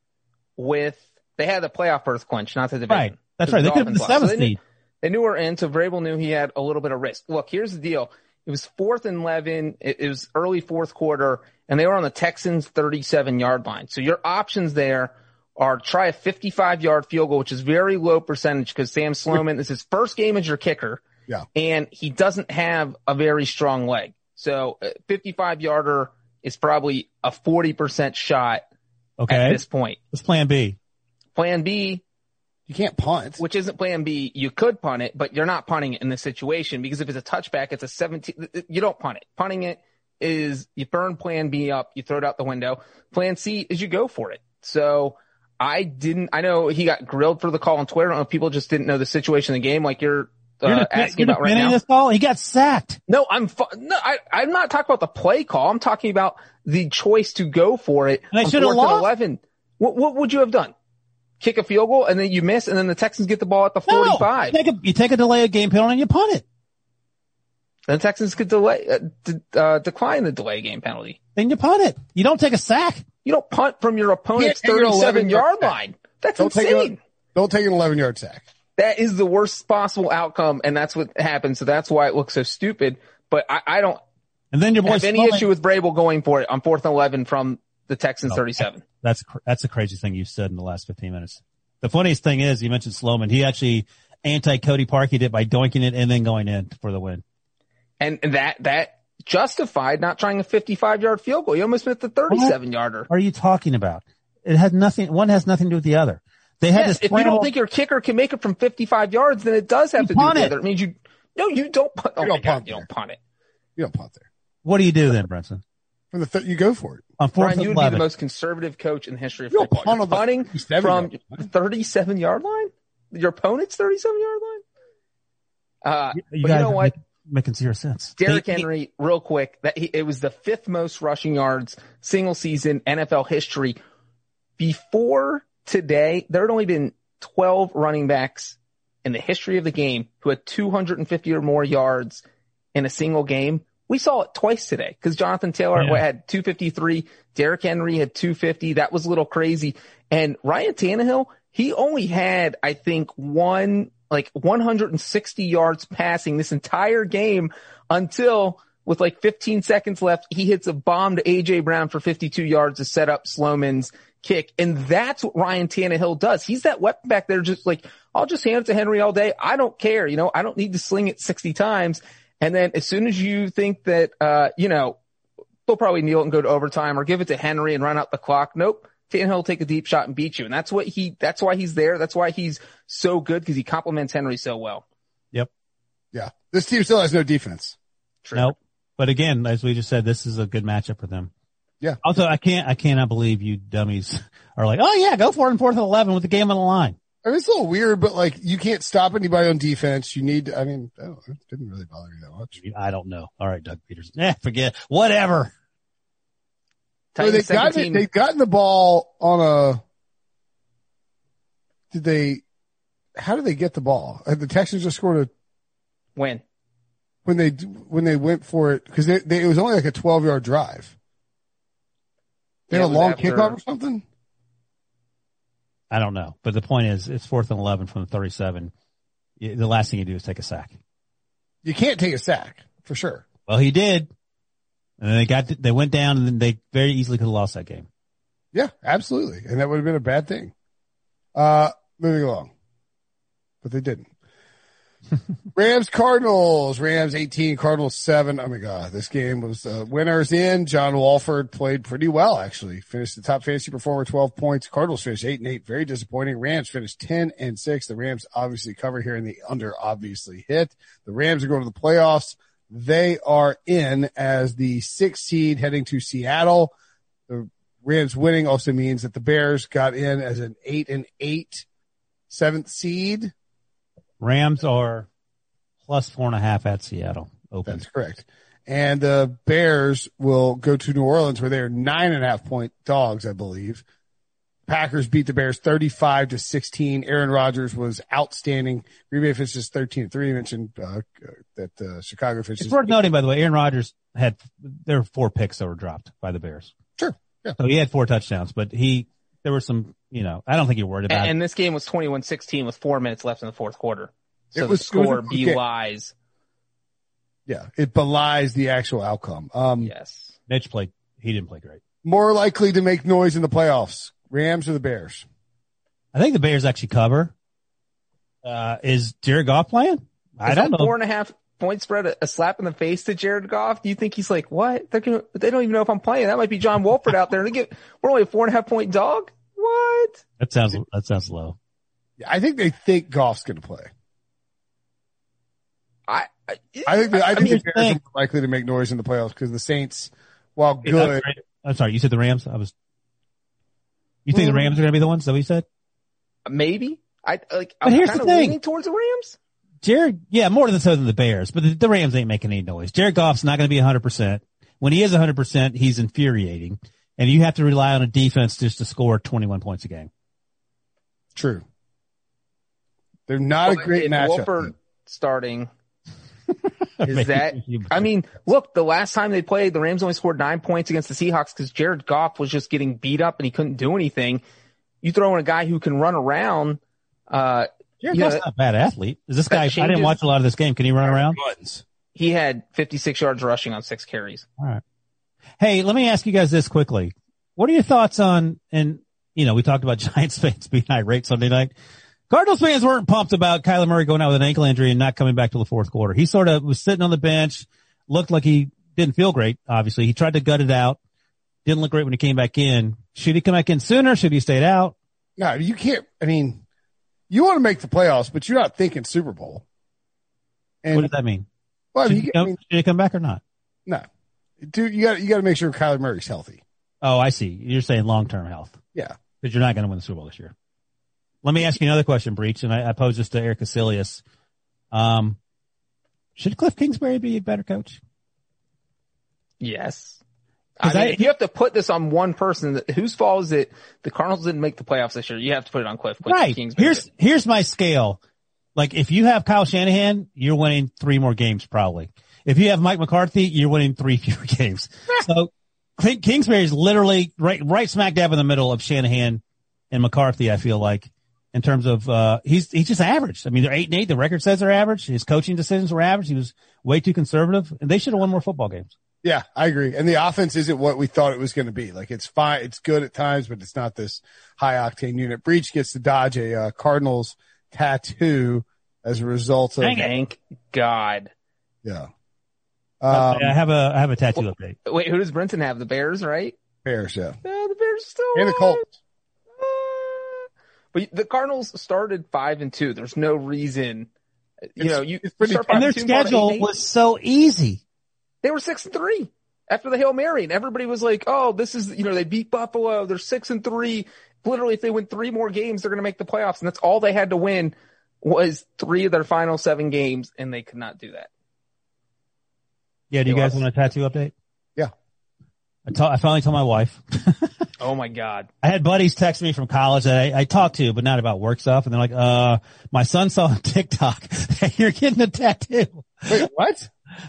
With they had the playoff berth clinch, not the division.
Right. That's
The
right. They could have been the
Dolphins. So they knew-
seed.
They knew we're in, so Vrabel knew he had a little bit of risk. Look, here's the deal. It was fourth and 11. It, it was early fourth quarter and they were on the Texans 37 yard line. So your options there are try a 55 yard field goal, which is very low percentage because Sam Sloman, this is his first game as your kicker.
Yeah.
And he doesn't have a very strong leg. So a 55 yarder is probably a 40% shot
Okay.
at this point.
What's plan B?
Plan B,
You can't punt.
which isn't plan B, you could punt it, but you're not punting it in this situation because if it's a touchback, it's a 17, you don't punt it. Punting it is you burn plan B up, you throw it out the window. Plan C is you go for it. So I didn't, I know he got grilled for the call on Twitter. I don't know if people just didn't know the situation of the game like you're, uh,
You're, defen-
asking
you're
about right now.
this call. He got sacked.
No, I'm fu- no, I, I'm not talking about the play call. I'm talking about the choice to go for it.
And they
on
should have lost.
Eleven. What, what would you have done? Kick a field goal and then you miss, and then the Texans get the ball at the
No.
45.
You take a, you take a delay of game penalty and you punt it.
The Texans could delay, uh, d- uh, decline the delay game penalty.
Then you punt it. You don't take a sack.
You don't punt from your opponent's
take
37 yard
yard
line. That's
Don't take
insane.
Don't take an 11 yard sack.
That is the worst possible outcome, and that's what happened. So that's why it looks so stupid. But I, I don't
And then your boy
have any issue with Vrabel going for it on fourth and 11 from the Texans
No.
37.
That's that's the craziest thing you've said in the last 15 minutes. The funniest thing is you mentioned Sloman. He actually anti Cody Parkey did by doinking it and then going in for the win.
And that, that justified not trying a 55 yard field goal. You almost missed the 37 yarder.
What are you talking about? It has nothing. One has nothing to do with the other. They had
Yes,
to
if you don't think your kicker can make it from 55 yards, then it does have
You
to do with
punt
the
it.
other. It means you, no, you don't punt. Oh
You don't
God,
punt
you
there.
don't punt it.
You don't punt there.
what do you do then, Brinson?
From the th- you go for it.
On
Brian, you
and
would be the most conservative coach in the history of
You don't
football. You're punting from 37 yard line? Your opponent's 37 yard line? Uh,
you
but you know what?
making, making zero sense.
Derrick
They-
Henry, real quick, that he, it was the fifth most rushing yards single season NFL history. Before today, there had only been 12 running backs in the history of the game who had 250 or more yards in a single game. We saw it twice today because Jonathan Taylor
Yeah.
had 253. Derrick Henry had 250. That was a little crazy. And Ryan Tannehill, he only had, I think, one, like 160 yards passing this entire game until with like 15 seconds left, he hits a bomb to AJ Brown for 52 yards to set up Sloman's kick. And that's what Ryan Tannehill does. He's that weapon back there just like, I'll just hand it to Henry all day. I don't care. You know, I don't need to sling it 60 times. And then as soon as you think that, uh, you know, they'll probably kneel and go to overtime or give it to Henry and run out the clock. Nope. Tannehill will take a deep shot and beat you. And that's what he, that's why he's there. That's why he's so good because he complements Henry so well. Yep.
Yeah. This team still has no defense.
True.
Nope. But again, as we just said, this is a good matchup for them.
Yeah.
Also, I can't, I cannot believe you dummies are like, oh yeah, go for it in fourth and 11 with the game on the line.
I mean, it's a little weird, but like you can't stop anybody on defense. You need, I mean, I don't, it didn't really bother me that much.
I don't know. All right, Doug Peters. Eh, forget, whatever.
So
they've
got
17
they gotten the ball on a. Did they? How did they get the ball? Had the Texans just scored a
win.
when they when they went for it because they, they, it was only like a twelve yard drive. They
Yeah,
had a long
after-
kickoff or something.
I don't know. But the point is, it's fourth and 11 from the 37. The last thing you do is take a sack.
You can't take a sack for sure.
Well, he did. And then they got, they went down and then they very easily could have lost that game.
Yeah, absolutely, and that would have been a bad thing. Uh, moving along, but they didn't. Rams Cardinals. Rams 18, Cardinals 7. Oh my God. This game was uh, winners in. John Wolford played pretty well, actually. Finished the top fantasy performer, 12 points. Cardinals finished 8 and 8. Very disappointing. Rams finished 10 and 6. The Rams obviously cover here and the under obviously hit. The Rams are going to the playoffs. They are in as the sixth seed heading to Seattle. The Rams winning also means that the Bears got in as an 8 and 8 seventh seed.
Rams are plus four and a half at Seattle. Open.
That's correct. And the Bears will go to New Orleans where they're nine and a half point dogs, I believe. Packers beat the Bears 35 to 16. Aaron Rodgers was outstanding. Green Bay finishes 13 3. You mentioned, uh, that, uh, Chicago finishes.
It's worth noting, by the way, Aaron Rodgers had, there were four picks that were dropped by the Bears.
Sure. Yeah.
So he had four touchdowns, but he, there were some, you know, I don't think you're worried about
And,
it.
and this game was 21-16 with four minutes left in the fourth quarter. So
It was-
the
it was a
score
good game.
belies.
Yeah. It belies the actual outcome. Um,
Yes.
Mitch played, he didn't play great.
more likely to make noise in the playoffs. Rams or the Bears?
I think the Bears actually cover. Uh, is Jared Goff playing? I
Is
don't
that
know.
Four and a half point spread, a, a slap in the face to Jared Goff. Do you think he's like, what? They're gonna, they don't even know if I'm playing. That might be John Wolford out there. They get, we're only a four and a half point dog. What?
That sounds, that sounds low.
Yeah, I think they think Goff's going to play.
I, I,
I think, the, I, think
mean,
the Bears
think-
are likely to make noise in the playoffs because the Saints, while
Is that
good,
right? I'm sorry. You said the Rams. I was. You think the
Mm.
Rams are going to be the ones? That we said?
maybe. I like.
But
I'm
here's
kind
the
of
thing.
leaning towards the Rams.
Jared, yeah, more than so than the Bears, but the, the Rams ain't making any noise. Jared Goff's not going to be 100%. When he is 100%, he's infuriating. And you have to rely on a defense just to score 21 points a game.
true. They're not a great matchup.
Wolford starting. Is that? I mean, look, the last time they played, the Rams only scored nine points against the Seahawks because Jared Goff was just getting beat up and he couldn't do anything. You throw in a guy who can run around. Uh,
Jared
Yeah.
Goff's not a bad athlete. Is this
That
guy, I didn't watch a lot of this game. Can he run around?
Buttons.
he had 56 yards rushing on six carries.
All right. Hey, let me ask you guys this quickly. What are your thoughts on, and you know, we talked about Giants fans being irate Sunday night. Cardinals fans weren't pumped about Kyler Murray going out with an ankle injury and not coming back till the fourth quarter. He sort of was sitting on the bench, looked like he didn't feel great. Obviously, he tried to gut it out. Didn't look great when he came back in. Should he come back in sooner? Should he stayed out?
No, you can't. I mean, you want to make the playoffs, but you're not thinking Super Bowl. And
what does that mean?
well, I
Should
mean,
he,
you, I
come,
mean,
should he come back or not?
no, dude, you got you got to make sure Kyler Murray's healthy.
Oh, I see. You're saying long-term health.
Yeah.
because you're not going to win the Super Bowl this year. Let me ask you another question, Breech, and I, I pose this to Eric Casilius. Um, should Cliff Kingsbury be a better coach?
Yes. I mean,
I-
if you have to put this on one person, whose fault is it? The Cardinals didn't make the playoffs this year. You have to put it on Cliff. Cliff
right.
Kingsbury.
Here's here's my scale. Like if you have Kyle Shanahan, you're winning three more games probably. If you have Mike McCarthy, you're winning three fewer games. so King- Kingsbury is literally right right smack dab in the middle of Shanahan and McCarthy. I feel like in terms of uh he's he's just average. I mean they're eight and eight. The record says they're average. His coaching decisions were average. He was way too conservative, and they should have won more football games.
Yeah, I agree. And the offense isn't what we thought it was going to be. Like it's fine, it's good at times, but it's not this high octane unit. Breech gets to dodge a uh, Cardinals tattoo as a result of
Thank God.
yeah. Um,
I have a I have a tattoo update.
Wait, who does Brinson have? The Bears, right?
Bears, yeah,
No, the Bears still
and the. Colts.
Ah. But the Cardinals started five and two. There's no reason, you
It's-
know, you
it's pretty
start five
And their
two, fall eight
schedule
eight.
was so easy.
They were six and three after the Hail Mary, and everybody was like, "Oh, this is you know they beat Buffalo. They're six and three. Literally, if they win three more games, they're going to make the playoffs." And that's all they had to win was three of their final seven games, and they could not do that.
Yeah, do you
It
guys
was.
want a tattoo update?
Yeah.
I, I finally told my wife.
Oh my God!
I had buddies text me from college that I, I talked to, but not about work stuff. And they're like, uh, my son saw on TikTok that you're getting a tattoo.
Wait, what?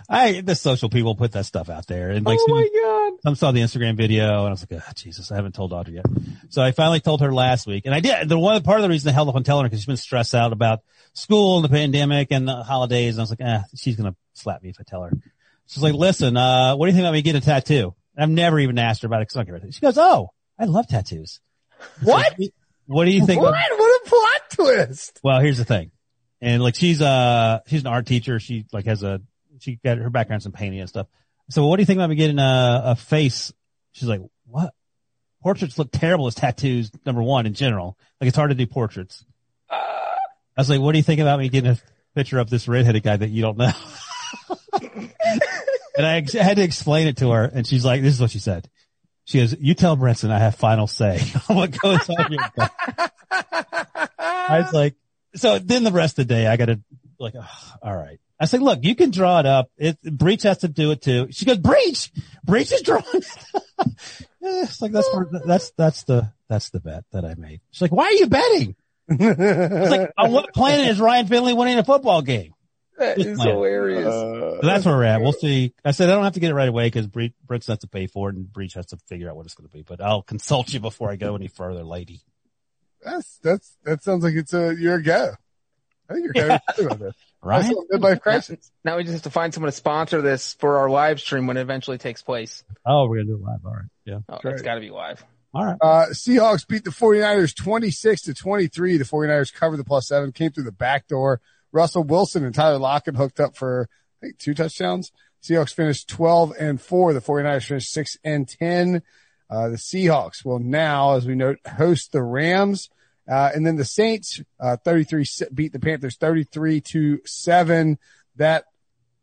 I, the social people put that stuff out there. And like,
oh my God!
some saw the Instagram video and I was like, oh, Jesus, I haven't told Audrey yet. So I finally told her last week. And I did. The one part of the reason I held off on telling her because she's been stressed out about school and the pandemic and the holidays. And I was like, eh, she's going to slap me if I tell her. She's like, listen, uh, what do you think about me getting a tattoo? And I've never even asked her about it. 'cause I don't care. She goes, oh, I love tattoos.
What?
What do you think?
What? What a plot twist!
Well, here's the thing. and like she's uh she's an art teacher. She like has a she got her background's in painting and stuff. So what do you think about me getting a, a face? She's like, what? Portraits look terrible as tattoos. Number one in general, like it's hard to do portraits. I was like, what do you think about me getting a picture of this redheaded guy that you don't know? and I ex- had to explain it to her, and she's like, "This is what she said." She goes, "You tell Brinson I have final say on what goes on here." I was like, so then the rest of the day, I got to like, oh, all right. I said, look, you can draw it up. It, Breech has to do it too. She goes, Breech, Breech is drawing it. it's like, that's, where, that's, that's the, that's the bet that I made. She's like, why are you betting? It's like, on what planet is Ryan Finley winning a football game?
That
Just
is hilarious.
Uh, so that's where we're at. We'll see. I said, I don't have to get it right away because Breech, Breech has to pay for it and Breech has to figure out what it's going to be, but I'll consult you before I go any further, lady.
That's that's that sounds like it's a you're a go. I think you're kind of excited about this. That's
Right?
a midlife crisis.
now we just have to find someone to sponsor this for our live stream when it eventually takes place.
Oh, we're going to do it live. All right. Yeah.
Oh,
Great.
it's got to be live.
All right.
Uh, Seahawks beat the 49ers 26 to 23. The 49ers covered the plus seven, came through the back door. Russell Wilson and Tyler Lockett hooked up for, I think, two touchdowns. Seahawks finished 12 and four. The 49ers finished six and 10. Uh, the Seahawks will now, as we note, host the Rams. Uh, and then the Saints, uh, 33 beat the Panthers 33 to seven. That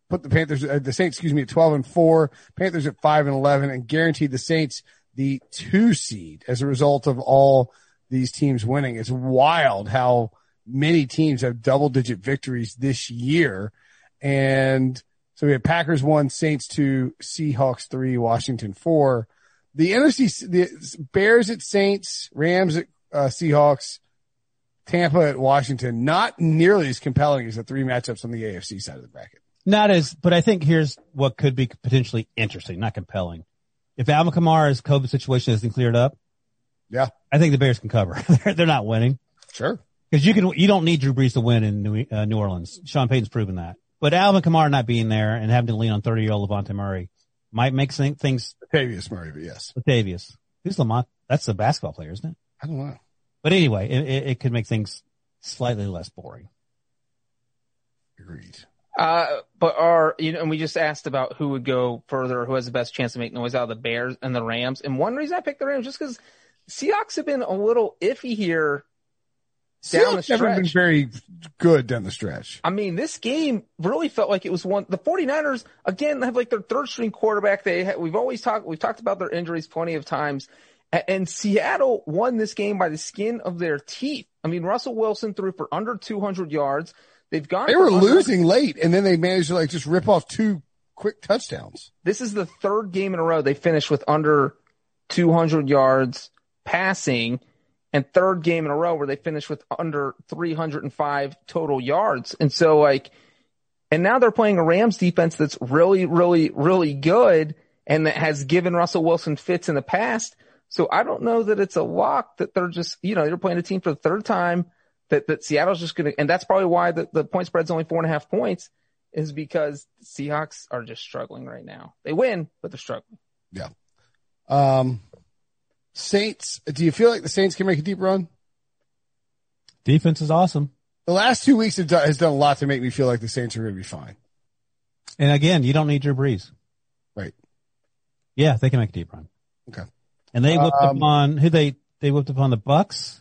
put the Panthers, uh, the Saints, excuse me, at 12 and four, Panthers at five and 11 and guaranteed the Saints the two seed as a result of all these teams winning. It's wild how many teams have double digit victories this year. And so we have Packers one, Saints two, Seahawks three, Washington four. The NFC, the Bears at Saints, Rams at uh, Seahawks, Tampa at Washington, not nearly as compelling as the three matchups on the AFC side of the bracket.
Not as, but I think here's what could be potentially interesting, not compelling. If Alvin Kamara's COVID situation hasn't cleared up,
Yeah,
I think the Bears can cover. they're, they're not winning
sure.
because you can, you don't need Drew Brees to win in New, uh, New Orleans. Sean Payton's proven that. But Alvin Kamara not being there and having to lean on 30 year old Levante Murray might make thing- things
Latavius Murray, but yes.
Latavius. Who's Lamont? That's the basketball player, isn't it?
I don't know.
But anyway, it, it, it could make things slightly less boring.
Agreed.
Uh, but our, you know, and we just asked about who would go further, who has the best chance to make noise out of the Bears and the Rams. And one reason I picked the Rams just because Seahawks have been a little iffy here down the
Seahawks haven't been very good down the stretch.
I mean, this game really felt like it was one. The 49ers again have like their third string quarterback. They ha- we've always talked we've talked about their injuries plenty of times, A- and Seattle won this game by the skin of their teeth. I mean, Russell Wilson threw for under 200 yards. They've gone.
They were
under-
losing late, and then they managed to like just rip off two quick touchdowns.
This is the third game in a row they finished with under 200 yards passing, and third game in a row where they finished with under 305 total yards. And so like, and now they're playing a Rams defense that's really, really, really good and that has given Russell Wilson fits in the past. So I don't know that it's a lock that they're just, you know, they're playing a team for the third time that, that Seattle's just going to, and that's probably why the, the point spread's only four and a half points is because Seahawks are just struggling right now. They win, but they're struggling. Yeah.
Um, Saints. Do you feel like the Saints can make a deep run?
Defense is awesome.
The last two weeks have done, has done a lot to make me feel like the Saints are going to be fine.
And again, you don't need Drew Brees.
Right.
Yeah, they can make a deep run.
Okay.
And they whipped
Um,
upon who they they whipped upon the Bucs. Is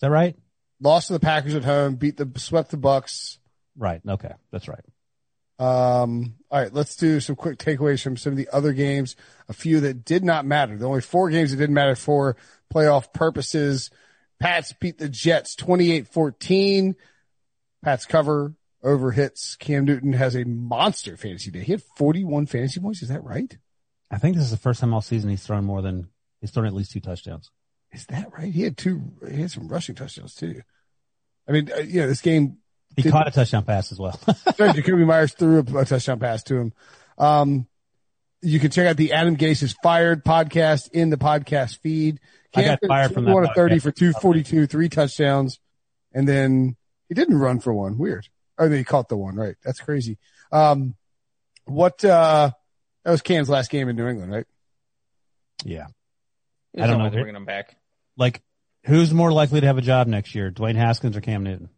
that right?
Lost to the Packers at home, beat the swept the Bucs.
Right. Okay, that's right.
Um, all right, let's do some quick takeaways from some of the other games. A few that did not matter. The only four games that didn't matter for playoff purposes. Pats beat the Jets 28-14. Pats cover over hits. Cam Newton has a monster fantasy day. He had 41 fantasy points. Is that right?
I think this is the first time all season he's thrown more than he's thrown at least two touchdowns.
Is that right? He had two, he had some rushing touchdowns too. I mean, uh, you know, this game,
He
Did-
caught a touchdown pass as well.
Sorry, Jakobi Meyers threw a, a touchdown pass to him. Um, you can check out the Adam Gase is fired podcast in the podcast feed.
I got fired from that
21 to 30 for 242, three touchdowns. And then he didn't run for one. Weird. Oh, mean, he caught the one, right? That's crazy. Um, what, uh, that was Cam's last game in New England, right?
yeah.
There's
don't
no
know.
way bringing them back.
Like, who's more likely to have a job next year, Dwayne Haskins or Cam Newton?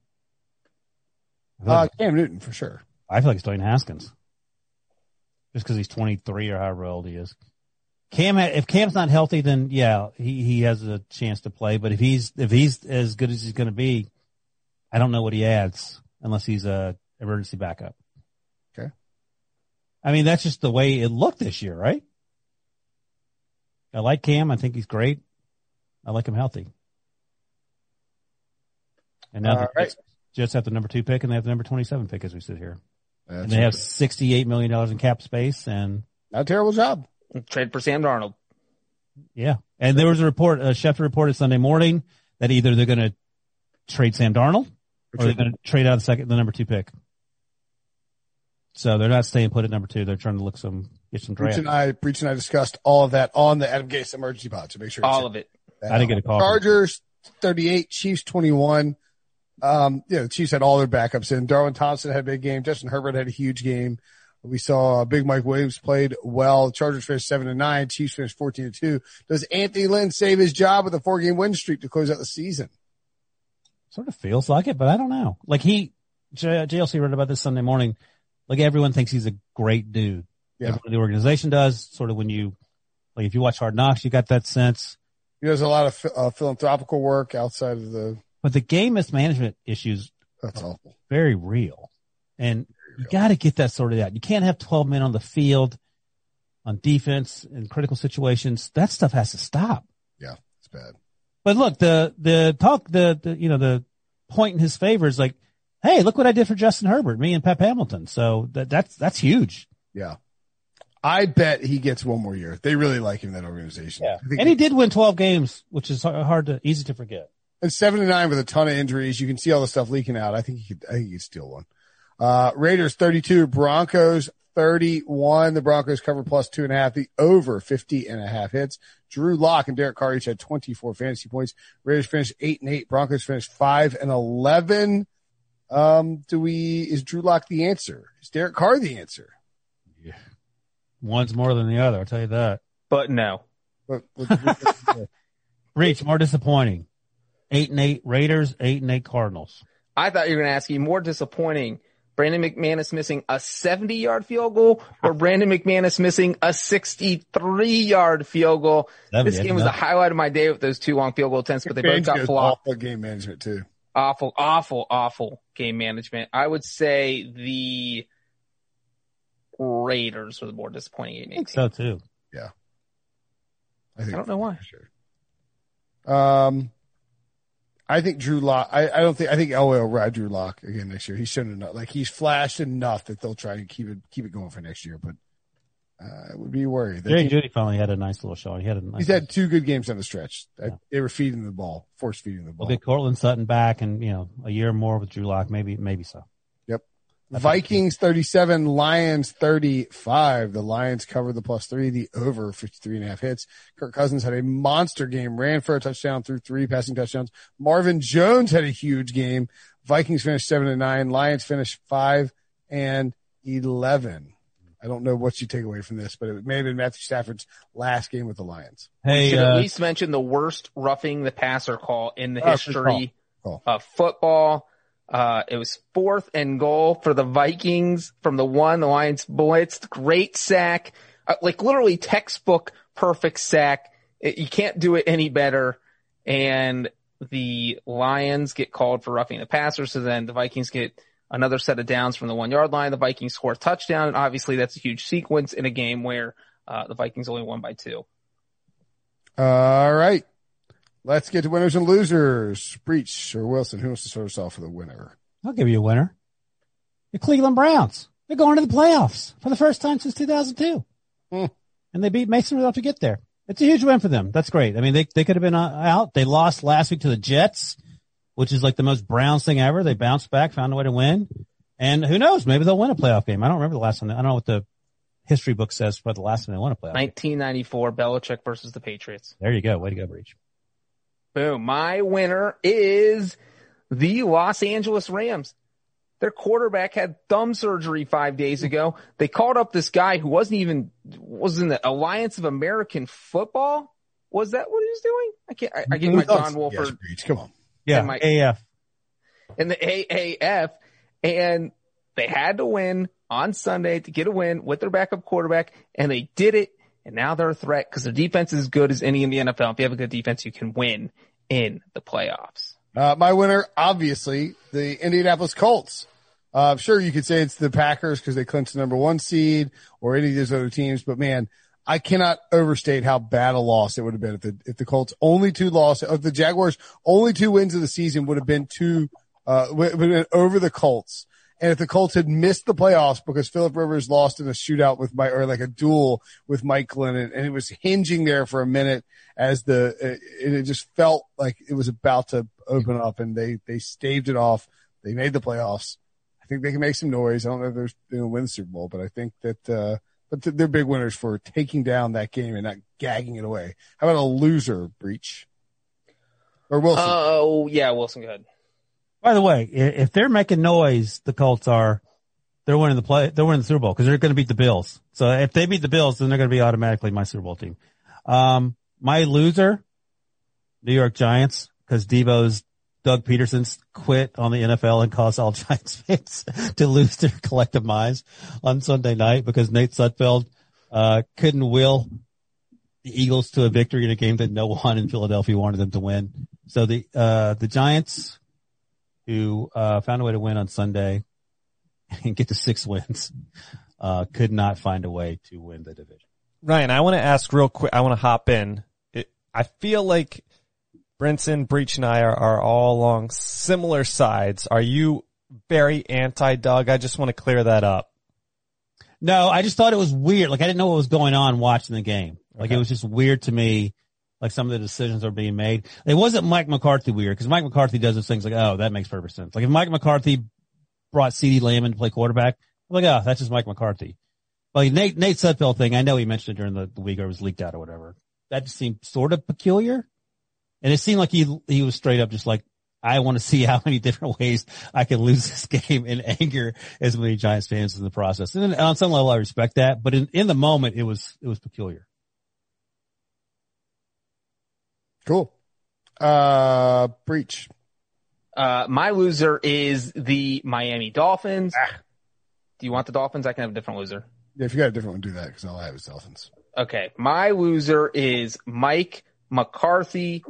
Uh, Cam Newton for sure.
I feel like it's Dwayne Haskins. Just because he's 23 or however old he is. Cam, if Cam's not healthy, then yeah, he, he has a chance to play. But if he's, if he's as good as he's going to be, I don't know what he adds unless he's a emergency backup.
Okay.
I mean, that's just the way it looked this year, right? I like Cam. I think he's great. I like him healthy. And now
All
the
right.
Jets, Jets have the number two pick and they have the number 27 pick as we sit here.
That's
and they have $68 million in cap space and
not a terrible job.
Trade for Sam Darnold.
yeah. And there was a report, uh, Schefter reported Sunday morning that either they're going to trade Sam Darnold or they're going to trade out the second, the number two pick. So they're not staying put at number two. They're trying to look some, get some
Breech
draft.
and I, Breech and I discussed all of that on the Adam Gase emergency pod. So make sure
All of it.
that
I didn't
out.
get a call.
Chargers 38, Chiefs 21. Um, yeah, the Chiefs had all their backups in. Darwin Thompson had a big game. Justin Herbert had a huge game. We saw uh, Big Mike Williams played well. Chargers finished seven and nine. Chiefs finished 14 to two. Does Anthony Lynn save his job with a four game win streak to close out the season?
Sort of feels like it, but I don't know. Like he, J- JLC wrote about this Sunday morning. Like everyone thinks he's a great dude.
Yeah.
Everyone in the organization does. Sort of when you, like if you watch Hard Knocks, you got that sense.
He does a lot of uh, philanthropical work outside of the,
But the game mismanagement issues
that's awful.
very real. And you got to get that sorted out. You can't have 12 men on the field on defense in critical situations. That stuff has to stop.
Yeah, it's bad.
But look, the, the talk, the, the, you know, the point in his favor is like, Hey, look what I did for Justin Herbert, me and Pep Hamilton. So that, that's, that's huge.
Yeah. I bet he gets one more year. They really like him, that organization. Think
And he did win 12 games, which is hard to, easy to forget.
And seven to nine with a ton of injuries. You can see all the stuff leaking out. I think he could, I think he could steal one. Uh, Raiders 32, Broncos 31. The Broncos cover plus two and a half. The over 50 and a half hits. Drew Lock and Derek Carr each had 24 fantasy points. Raiders finished eight and eight. Broncos finished five and 11. Um, do we, is Drew Lock the answer? Is Derek Carr the answer? Yeah.
One's more than the other. I'll tell you that.
But no.
What- what-
Reach more disappointing. Eight and eight Raiders, eight and eight Cardinals.
I thought you were going to ask me more disappointing. Brandon McManus missing a 70 yard field goal or Brandon McManus missing a 63 yard field goal.
70,
this game was the highlight of my day with those two long field goal attempts, but they both got
Fangio's
flopped.
awful game management too.
Awful, awful, awful game management. I would say the Raiders were the more disappointing game.
I think so too.
I think
I don't know why.
sure. Um, I think Drew Lock. I, I don't think. I think Elway will ride Drew Lock again next year. He's shown enough. Like he's flashed enough that they'll try and keep it keep it going for next year. But uh, I would be worried. That
Jerry Jeudy finally had a nice little showing. He had a nice.
he's had two good games on the stretch. I- They were feeding the ball, force feeding the ball.
We'll get Courtland Sutton back and, you know, a year more with Drew Lock. Maybe, maybe so. Yep.
Vikings 37, Lions 35. The Lions covered the plus three, the over 53 and a half hits. Kirk Cousins had a monster game, ran for a touchdown, threw three passing touchdowns. Marvin Jones had a huge game. Vikings finished seven and nine. Lions finished five and 11. I don't know what you take away from this, but it may have been Matthew Stafford's last game with the Lions.
Hey,
should
uh,
at least mention the worst roughing the passer call in the
Oh, good
history
call.
of football. Uh, it was fourth and goal for the Vikings from the one. The Lions blitzed. Great sack. Uh, like literally textbook perfect sack. It- you can't do it any better. And the Lions get called for roughing the passer. So then the Vikings get another set of downs from the one yard line. The Vikings score a touchdown. And obviously that's a huge sequence in a game where, uh, the Vikings only won by two.
All right. Let's get to winners and losers. Breech or Wilson. Who wants to start us off with a winner?
I'll give you a winner. The Cleveland Browns. They're going to the playoffs for the first time since 2002.
Hmm.
And they beat Mason Rudolph to get there. It's a huge win for them. That's great. I mean, they, they could have been uh, out. They lost last week to the Jets, which is like the most Browns thing ever. They bounced back, found a way to win. And who knows? Maybe they'll win a playoff game. I don't remember the last time. I don't know what the history book says for the last time they won a playoff. game.
1994 Belichick versus the Patriots.
There you go. Way to go, Breech.
Boom. My winner is the Los Angeles Rams. Their quarterback had thumb surgery five days ago. They called up this guy who wasn't even, was in the Alliance of American Football. Was that what he was doing? I can't, I, I get my John
Yes,
Wolford
Breech. Come on.
Yeah.
my-
AF.
in the AAF and they had to win on Sunday to get a win with their backup quarterback and they did it. And now they're a threat because their defense is as good as any in the NFL. If you have a good defense, you can win in the playoffs.
Uh, my winner, obviously, the Indianapolis Colts. Uh, sure, you could say it's the Packers because they clinched the number one seed or any of those other teams, but man, I cannot overstate how bad a loss it would have been if the, if the Colts only two losses, if the Jaguars only two wins of the season would have been two, uh, would have been over the Colts. And if the Colts had missed the playoffs because Philip Rivers lost in a shootout with Mike, or like a duel with Mike Glennon, and it was hinging there for a minute as the, and it just felt like it was about to open up and they, they staved it off. They made the playoffs. I think they can make some noise. I don't know if they're going to win the Super Bowl, but I think that, uh, but they're big winners for taking down that game and not gagging it away. How about a loser Breech? Or Wilson?
Oh, yeah, Wilson, go ahead.
By the way, if they're making noise, the Colts are, they're winning the play, they're winning the Super Bowl because they're going to beat the Bills. So if they beat the Bills, then they're going to be automatically my Super Bowl team. Um, my loser, New York Giants, because Debo's Doug Pederson's quit on the NFL and caused all Giants fans to lose their collective minds on Sunday night because Nate Sudfeld, uh, couldn't will the Eagles to a victory in a game that no one in Philadelphia wanted them to win. So the, uh, the Giants, who uh, found a way to win on Sunday and get to six wins, uh, could not find a way to win the division.
Ryan, I want to ask real quick. I want to hop in. It, I feel like Brinson, Breech, and I are, are all along similar sides. Are you very anti Doug? I just want to clear that up.
No, I just thought it was weird. Like I didn't know what was going on watching the game. Like
Okay.
it was just weird to me. Like some of the decisions are being made. It wasn't Mike McCarthy weird because Mike McCarthy does those things like, oh, that makes perfect sense. Like if Mike McCarthy brought CeeDee Lamb in to play quarterback, I'm like, oh, that's just Mike McCarthy. Like Nate, Nate Sudfeld thing, I know he mentioned it during the, the week or it was leaked out or whatever. That just seemed sort of peculiar. And it seemed like he, he was straight up just like, I want to see how many different ways I can lose this game and anger as many Giants fans in the process. And on some level, I respect that, but in, in the moment, it was, it was peculiar.
cool. Uh, Breech.
Uh, my loser is the Miami Dolphins.
Ah.
Do you want the Dolphins? I can have a different loser.
Yeah, if you got a different one, do that because all I have is Dolphins.
Okay. My loser is Mike McCarthy.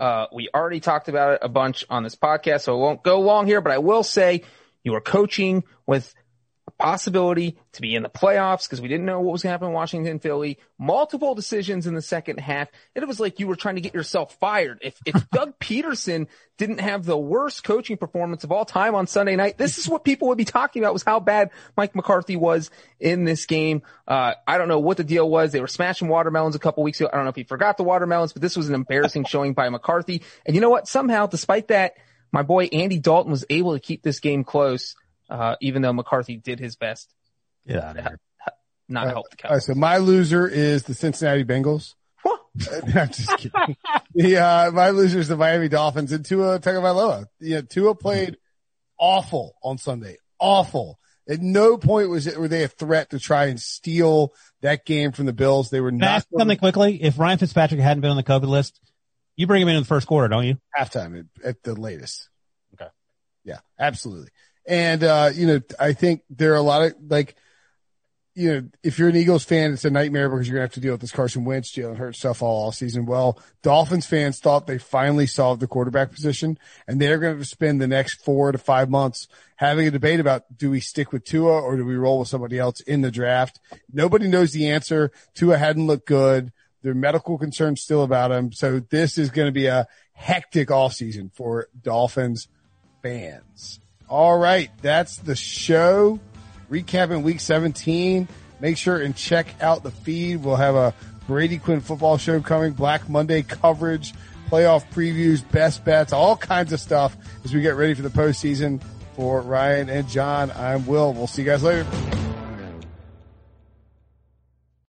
Uh, we already talked about it a bunch on this podcast, so I won't go long here, but I will say you are coaching with a possibility to be in the playoffs because we didn't know what was going to happen in Washington, Philly. Multiple decisions in the second half. And it was like you were trying to get yourself fired. If, if Doug Pederson didn't have the worst coaching performance of all time on Sunday night, this is what people would be talking about was how bad Mike McCarthy was in this game. Uh, I don't know what the deal was. They were smashing watermelons a couple weeks ago. I don't know if he forgot the watermelons, but this was an embarrassing showing by McCarthy. And you know what? Somehow, despite that, my boy Andy Dalton was able to keep this game close, uh, even though McCarthy did his best
Yeah. out of
not
Uh,
help the
All right,
Cowboys.
so my loser is the Cincinnati Bengals.
Huh.
I'm just kidding. the, uh, my loser is the Miami Dolphins and Tua Tagovailoa. You know, Tua played awful on Sunday. Awful. At no point was it, were they a threat to try and steal that game from the Bills. They were
Can I
not
ask something quickly? If Ryan Fitzpatrick hadn't been on the COVID list, you bring him in in the first quarter, don't you?
halftime at, at the latest.
Okay.
Yeah, absolutely. And, uh, you know, I think there are a lot of like, you know, if you're an Eagles fan, it's a nightmare because you're going to have to deal with this Carson Wentz, Jalen Hurts stuff all, all season. Well, Dolphins fans thought they finally solved the quarterback position and they're going to spend the next four to five months having a debate about do we stick with Tua or do we roll with somebody else in the draft? Nobody knows the answer. Tua hadn't looked good. There are medical concerns still about him. So this is going to be a hectic offseason for Dolphins fans. All right. That's the show. Recapping week 17. Make sure and check out the feed. We'll have a Brady Quinn football show coming, Black Monday coverage, playoff previews, best bets, all kinds of stuff as we get ready for the postseason. For Ryan and John, I'm Will. We'll see you guys later.